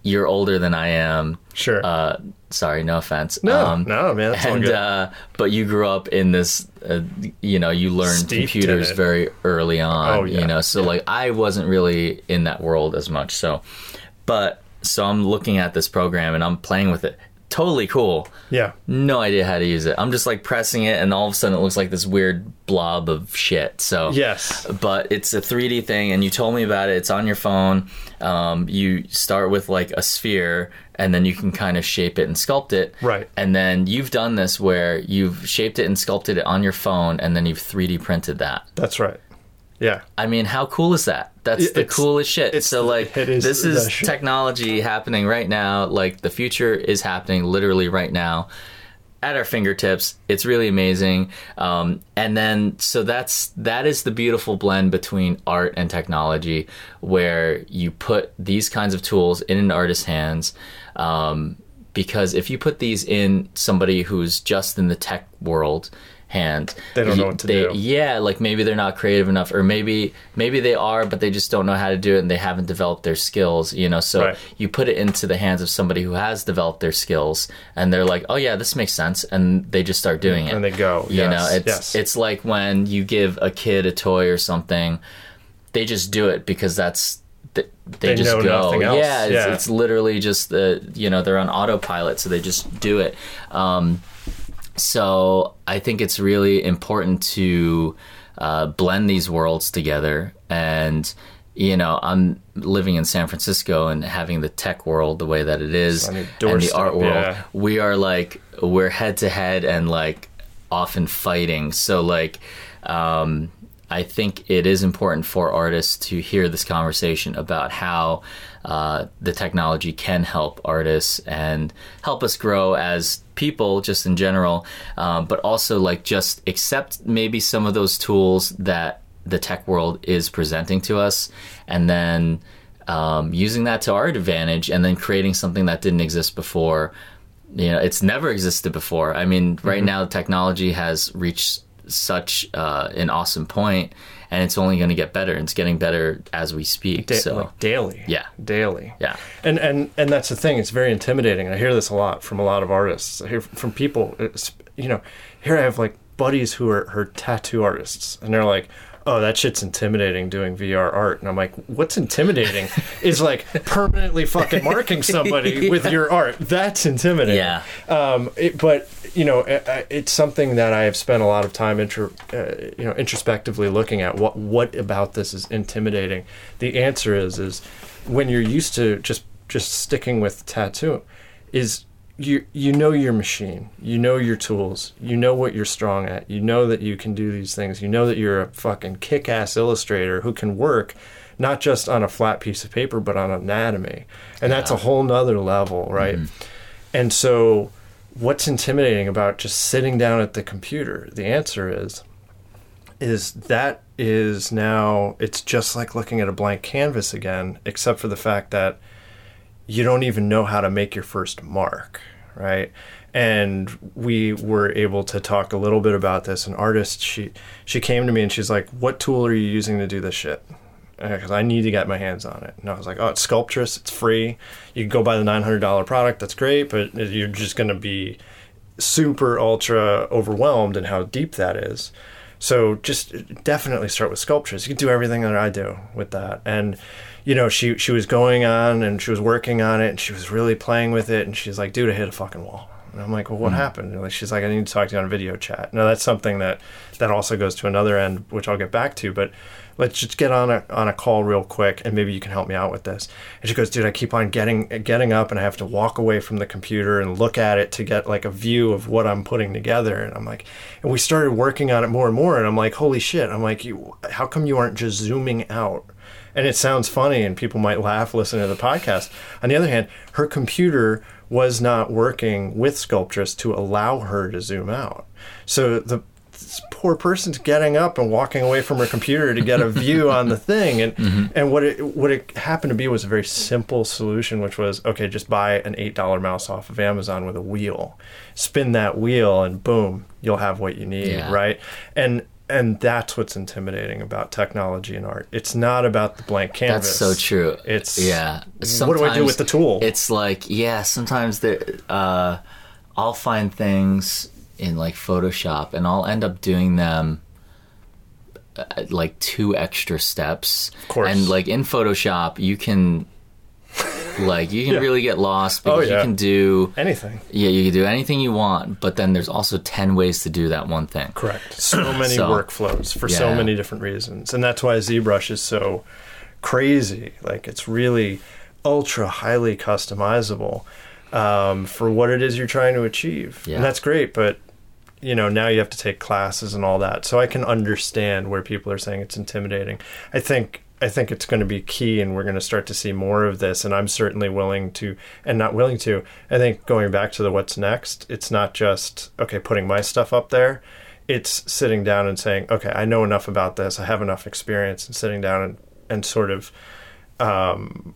you're older than I am. Sure. Uh, sorry, no offense. no, no, man. That's all and uh, but you grew up in this, uh, you know, you learned in computers very early on. Oh, yeah. You know, so like I wasn't really in that world as much. So, but so I'm looking at this program and I'm playing with it. Totally cool. yeah. No idea how to use it. I'm just like pressing it, and all of a sudden it looks like this weird blob of shit. So Yes. but it's a 3D thing, and you told me about it. It's on your phone. Um, you start with like a sphere, and then you can kind of shape it and sculpt it. Right. And then you've done this where you've shaped it and sculpted it on your phone, and then you've 3D printed that. That's right. Yeah. I mean, how cool is that? That's the It's- coolest shit. it's- So like, is this is technology happening right now. Like the future is happening literally right now at our fingertips. It's really amazing. Um, and then so that's that is the beautiful blend between art and technology, where you put these kinds of tools in an artist's hands. Um, because if you put these in somebody who's just in the tech world hand, They don't know what to they- do. yeah, like maybe they're not creative enough, or maybe maybe they are, but they just don't know how to do it, and they haven't developed their skills. You know, so Right. you put it into the hands of somebody who has developed their skills, and they're like, "Oh yeah, this makes sense," and they just start doing it. And they go. You yes, know, it's yes. it's like when you give a kid a toy or something, they just do it because that's th- they, They just go. Yeah, it's, Yeah. it's literally just the you know they're on autopilot, so they just do it. Um, so I think it's really important to uh, blend these worlds together. And you know, I'm living in San Francisco and having the tech world the way that it is, and the art world. yeah. We are like we're head to head and like often fighting. So like. Um, I think it is important for artists to hear this conversation about how uh, the technology can help artists and help us grow as people, just in general, um, but also like just accept maybe some of those tools that the tech world is presenting to us, and then um, using that to our advantage, and then creating something that didn't exist before. You know, it's never existed before. I mean, right Mm-hmm. now, technology has reached such uh, an awesome point, and it's only going to get better. And it's getting better as we speak. Da- so, like daily. Yeah. Daily. yeah, And and and that's the thing. It's very intimidating. I hear this a lot from a lot of artists. I hear from people. You know, here I have like buddies who are, are tattoo artists, and they're like, "Oh, that shit's intimidating doing VR art." And I'm like, "What's intimidating? [laughs] is like permanently fucking marking somebody with [laughs] your art. That's intimidating." Yeah. Um, it, but you know, it's something that I have spent a lot of time intro, uh, you know, introspectively looking at. What what about this is intimidating? The answer is is when you're used to just just sticking with tattoo, is you you know your machine, you know your tools, you know what you're strong at, you know that you can do these things, you know that you're a fucking kick-ass illustrator who can work not just on a flat piece of paper but on anatomy, and that's a whole nother level, right? And so, what's intimidating about just sitting down at the computer? The answer is, is that is now it's just like looking at a blank canvas again, except for the fact that you don't even know how to make your first mark, right? And we were able to talk a little bit about this. An artist, she she came to me and she's like, "What tool are you using to do this shit?" Because I need to get my hands on it. And I was like, "Oh, it's Sculptris. It's free. You can go buy the nine hundred dollar product. That's great, but you're just going to be super ultra overwhelmed in how deep that is." So just definitely start with Sculptris. You can do everything that I do with that. And you know, she she was going on and she was working on it and she was really playing with it and she's like, dude, I hit a fucking wall. And I'm like, well, what hmm. happened? And like, she's like, I need to talk to you on video chat. Now that's something that that also goes to another end, which I'll get back to. But let's just get on a on a call real quick, and maybe you can help me out with this. And she goes, dude, I keep on getting getting up, and I have to walk away from the computer and look at it to get like a view of what I'm putting together. And I'm like, and we started working on it more and more, and I'm like, holy shit! I'm like, you, how come you aren't just zooming out? and it sounds funny and people might laugh listening to the podcast. On the other hand, her computer was not working with Sculptris to allow her to zoom out. So the this poor person's getting up and walking away from her computer to get a view [laughs] on the thing and and what it what it happened to be was a very simple solution which was okay just buy an $8 mouse off of Amazon with a wheel spin that wheel and boom you'll have what you need Yeah. right and and that's what's intimidating about technology and art. It's not about the blank canvas. That's so true. It's yeah. what do I do with the tool? It's like yeah. Sometimes there, uh, I'll find things in like Photoshop, and I'll end up doing them uh, like two extra steps. Of course. And like in Photoshop, you can like you can [laughs] Yeah. really get lost Oh, because yeah. you can do anything. yeah you can do anything you want, but then there's also ten ways to do that one thing. Correct. [clears throat] So many So- workflows for so many different reasons. And that's why ZBrush is so crazy. Like it's really ultra highly customizable um, for what it is you're trying to achieve. Yeah. And that's great, but you know, now you have to take classes and all that. So I can understand where people are saying it's intimidating. I think I think it's going to be key and we're going to start to see more of this and I'm certainly willing to and not willing to. I think going back to the what's next, it's not just okay putting my stuff up there. It's sitting down and saying, "Okay, I know enough about this. I have enough experience." And sitting down and and sort of um,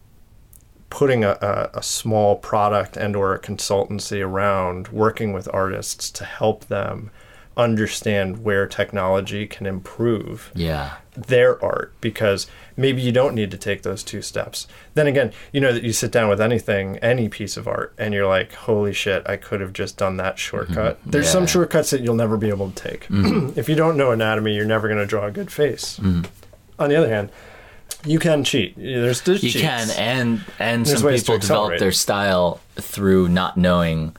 putting a, a, a small product and or a consultancy around working with artists to help them understand where technology can improve Yeah. their art because maybe you don't need to take those two steps. Then again, you know that you sit down with anything, any piece of art, and you're like, holy shit, I could have just done that shortcut. There's some Mm-hmm. Yeah. Mm-hmm. shortcuts that you'll never be able to take. [clears throat] if you don't know anatomy, you're never going to draw a good face. On the other hand, you can cheat. There's, there's You cheats. can, and and There's some people develop their style through not knowing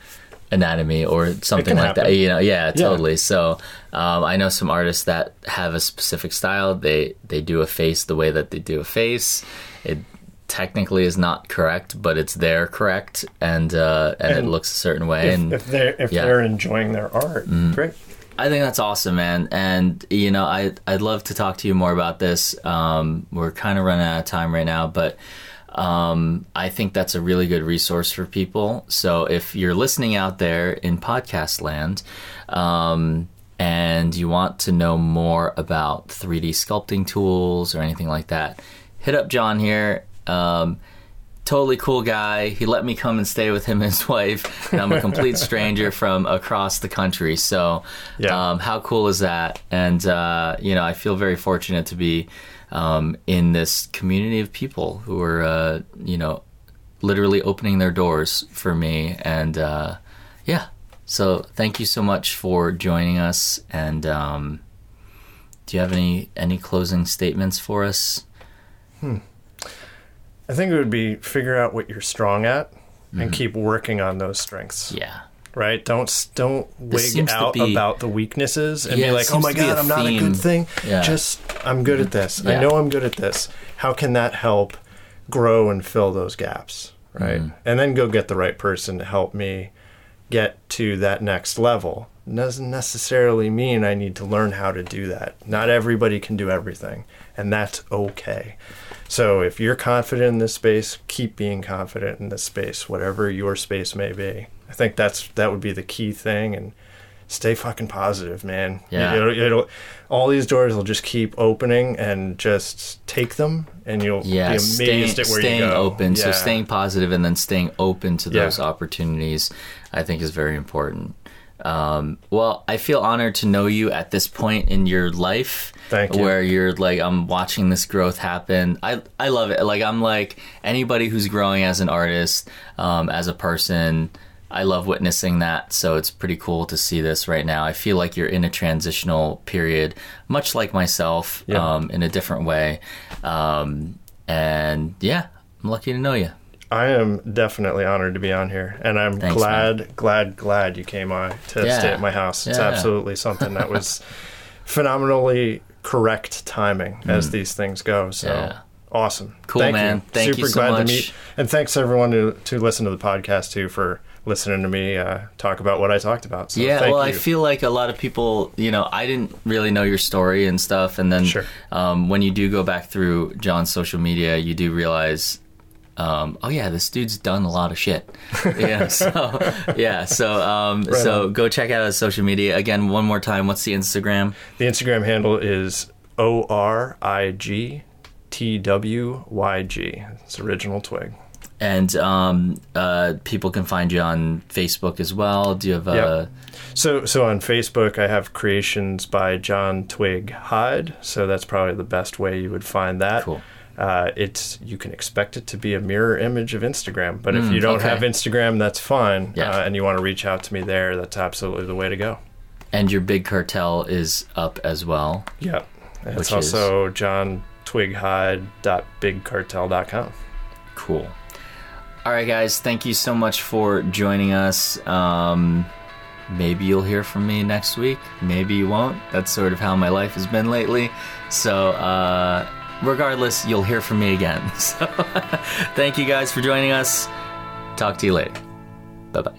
anatomy or something like that. You know, yeah, Yeah. totally. So um, I know some artists that have a specific style. They they do a face the way that they do a face. It technically is not correct, but it's their correct, and uh, and, it looks a certain way. if, and if they're if yeah. They're enjoying their art, great. I think that's awesome, man. And you know, I I'd love to talk to you more about this. Um, we're kind of running out of time right now, but um, I think that's a really good resource for people. So if you're listening out there in podcast land, um, and you want to know more about 3D sculpting tools or anything like that, hit up John here. Totally cool guy. He let me come and stay with him and his [laughs] wife, and I'm a complete [laughs] stranger from across the country. So, Yeah. um, how cool is that? And uh, you know, I feel very fortunate to be um, in this community of people who are, uh, you know, literally opening their doors for me. And uh, yeah, so thank you so much for joining us. And um, do you have any any closing statements for us? I think it would be figure out what you're strong at and keep working on those strengths. Yeah. Right? Don't don't wig out be- about the weaknesses and Yeah, be like, "Oh my god, I'm not a good thing." Yeah. Just I'm good at this. Yeah. I know I'm good at this. How can that help grow and fill those gaps? Right? Mm. And then go get the right person to help me get to that next level. Doesn't necessarily mean I need to learn how to do that. Not everybody can do everything, and that's okay. So if you're confident in this space, keep being confident in this space, whatever your space may be. I think that's that would be the key thing, and stay fucking positive, man. Yeah. It'll, it'll, all these doors will just keep opening, and just take them, and you'll yeah, be amazed staying, at where staying you go. open. So staying positive and then staying open to Yeah. those opportunities, I think, is very important. Um, well, I feel honored to know you at this point in your life, Thank you. where you're like, I'm watching this growth happen. I I love it. Like I'm like anybody who's growing as an artist, um, as a person. I love witnessing that, so it's pretty cool to see this right now. I feel like you're in a transitional period, much like myself, Yeah. um, in a different way. Um, and yeah, I'm lucky to know you. I am definitely honored to be on here, and I'm Thanks, glad, glad, glad you came on to Yeah. stay at my house. It's Yeah. absolutely something that was [laughs] phenomenally correct timing as these things go. So Mm. Yeah. awesome, Cool, Thank man. You. Thank Super you so glad much. to meet, and thanks everyone to to listen to the podcast too for listening to me uh, talk about what I talked about. So yeah, well, I feel like a lot of people, you know, I didn't really know your story and stuff, and then Sure. um, when you do go back through John's social media, you do realize. Um, oh yeah, this dude's done a lot of shit. [laughs] Yeah, so yeah, so um, so on. go check out his social media again. One more time, what's the Instagram? the Instagram handle is O R I G T W Y G. It's original twig. And um, uh, people can find you on Facebook as well. Do you have a? Yep. So, so on Facebook, I have creations by John Twig Hyde. So that's probably the best way you would find that. Cool. Uh, it's you can expect it to be a mirror image of Instagram, but if Mm, you don't okay. have Instagram, that's fine. Yeah. Uh, and you want to reach out to me there, that's absolutely the way to go. And your big cartel is up as well. Which It's also John twighyde.bigcartel.com. Cool. All right, guys. Thank you so much for joining us. Um, maybe you'll hear from me next week. Maybe you won't. That's sort of how my life has been lately. So, uh, regardless, you'll hear from me again. [laughs] So, thank you guys for joining us. Talk to you later. Bye bye.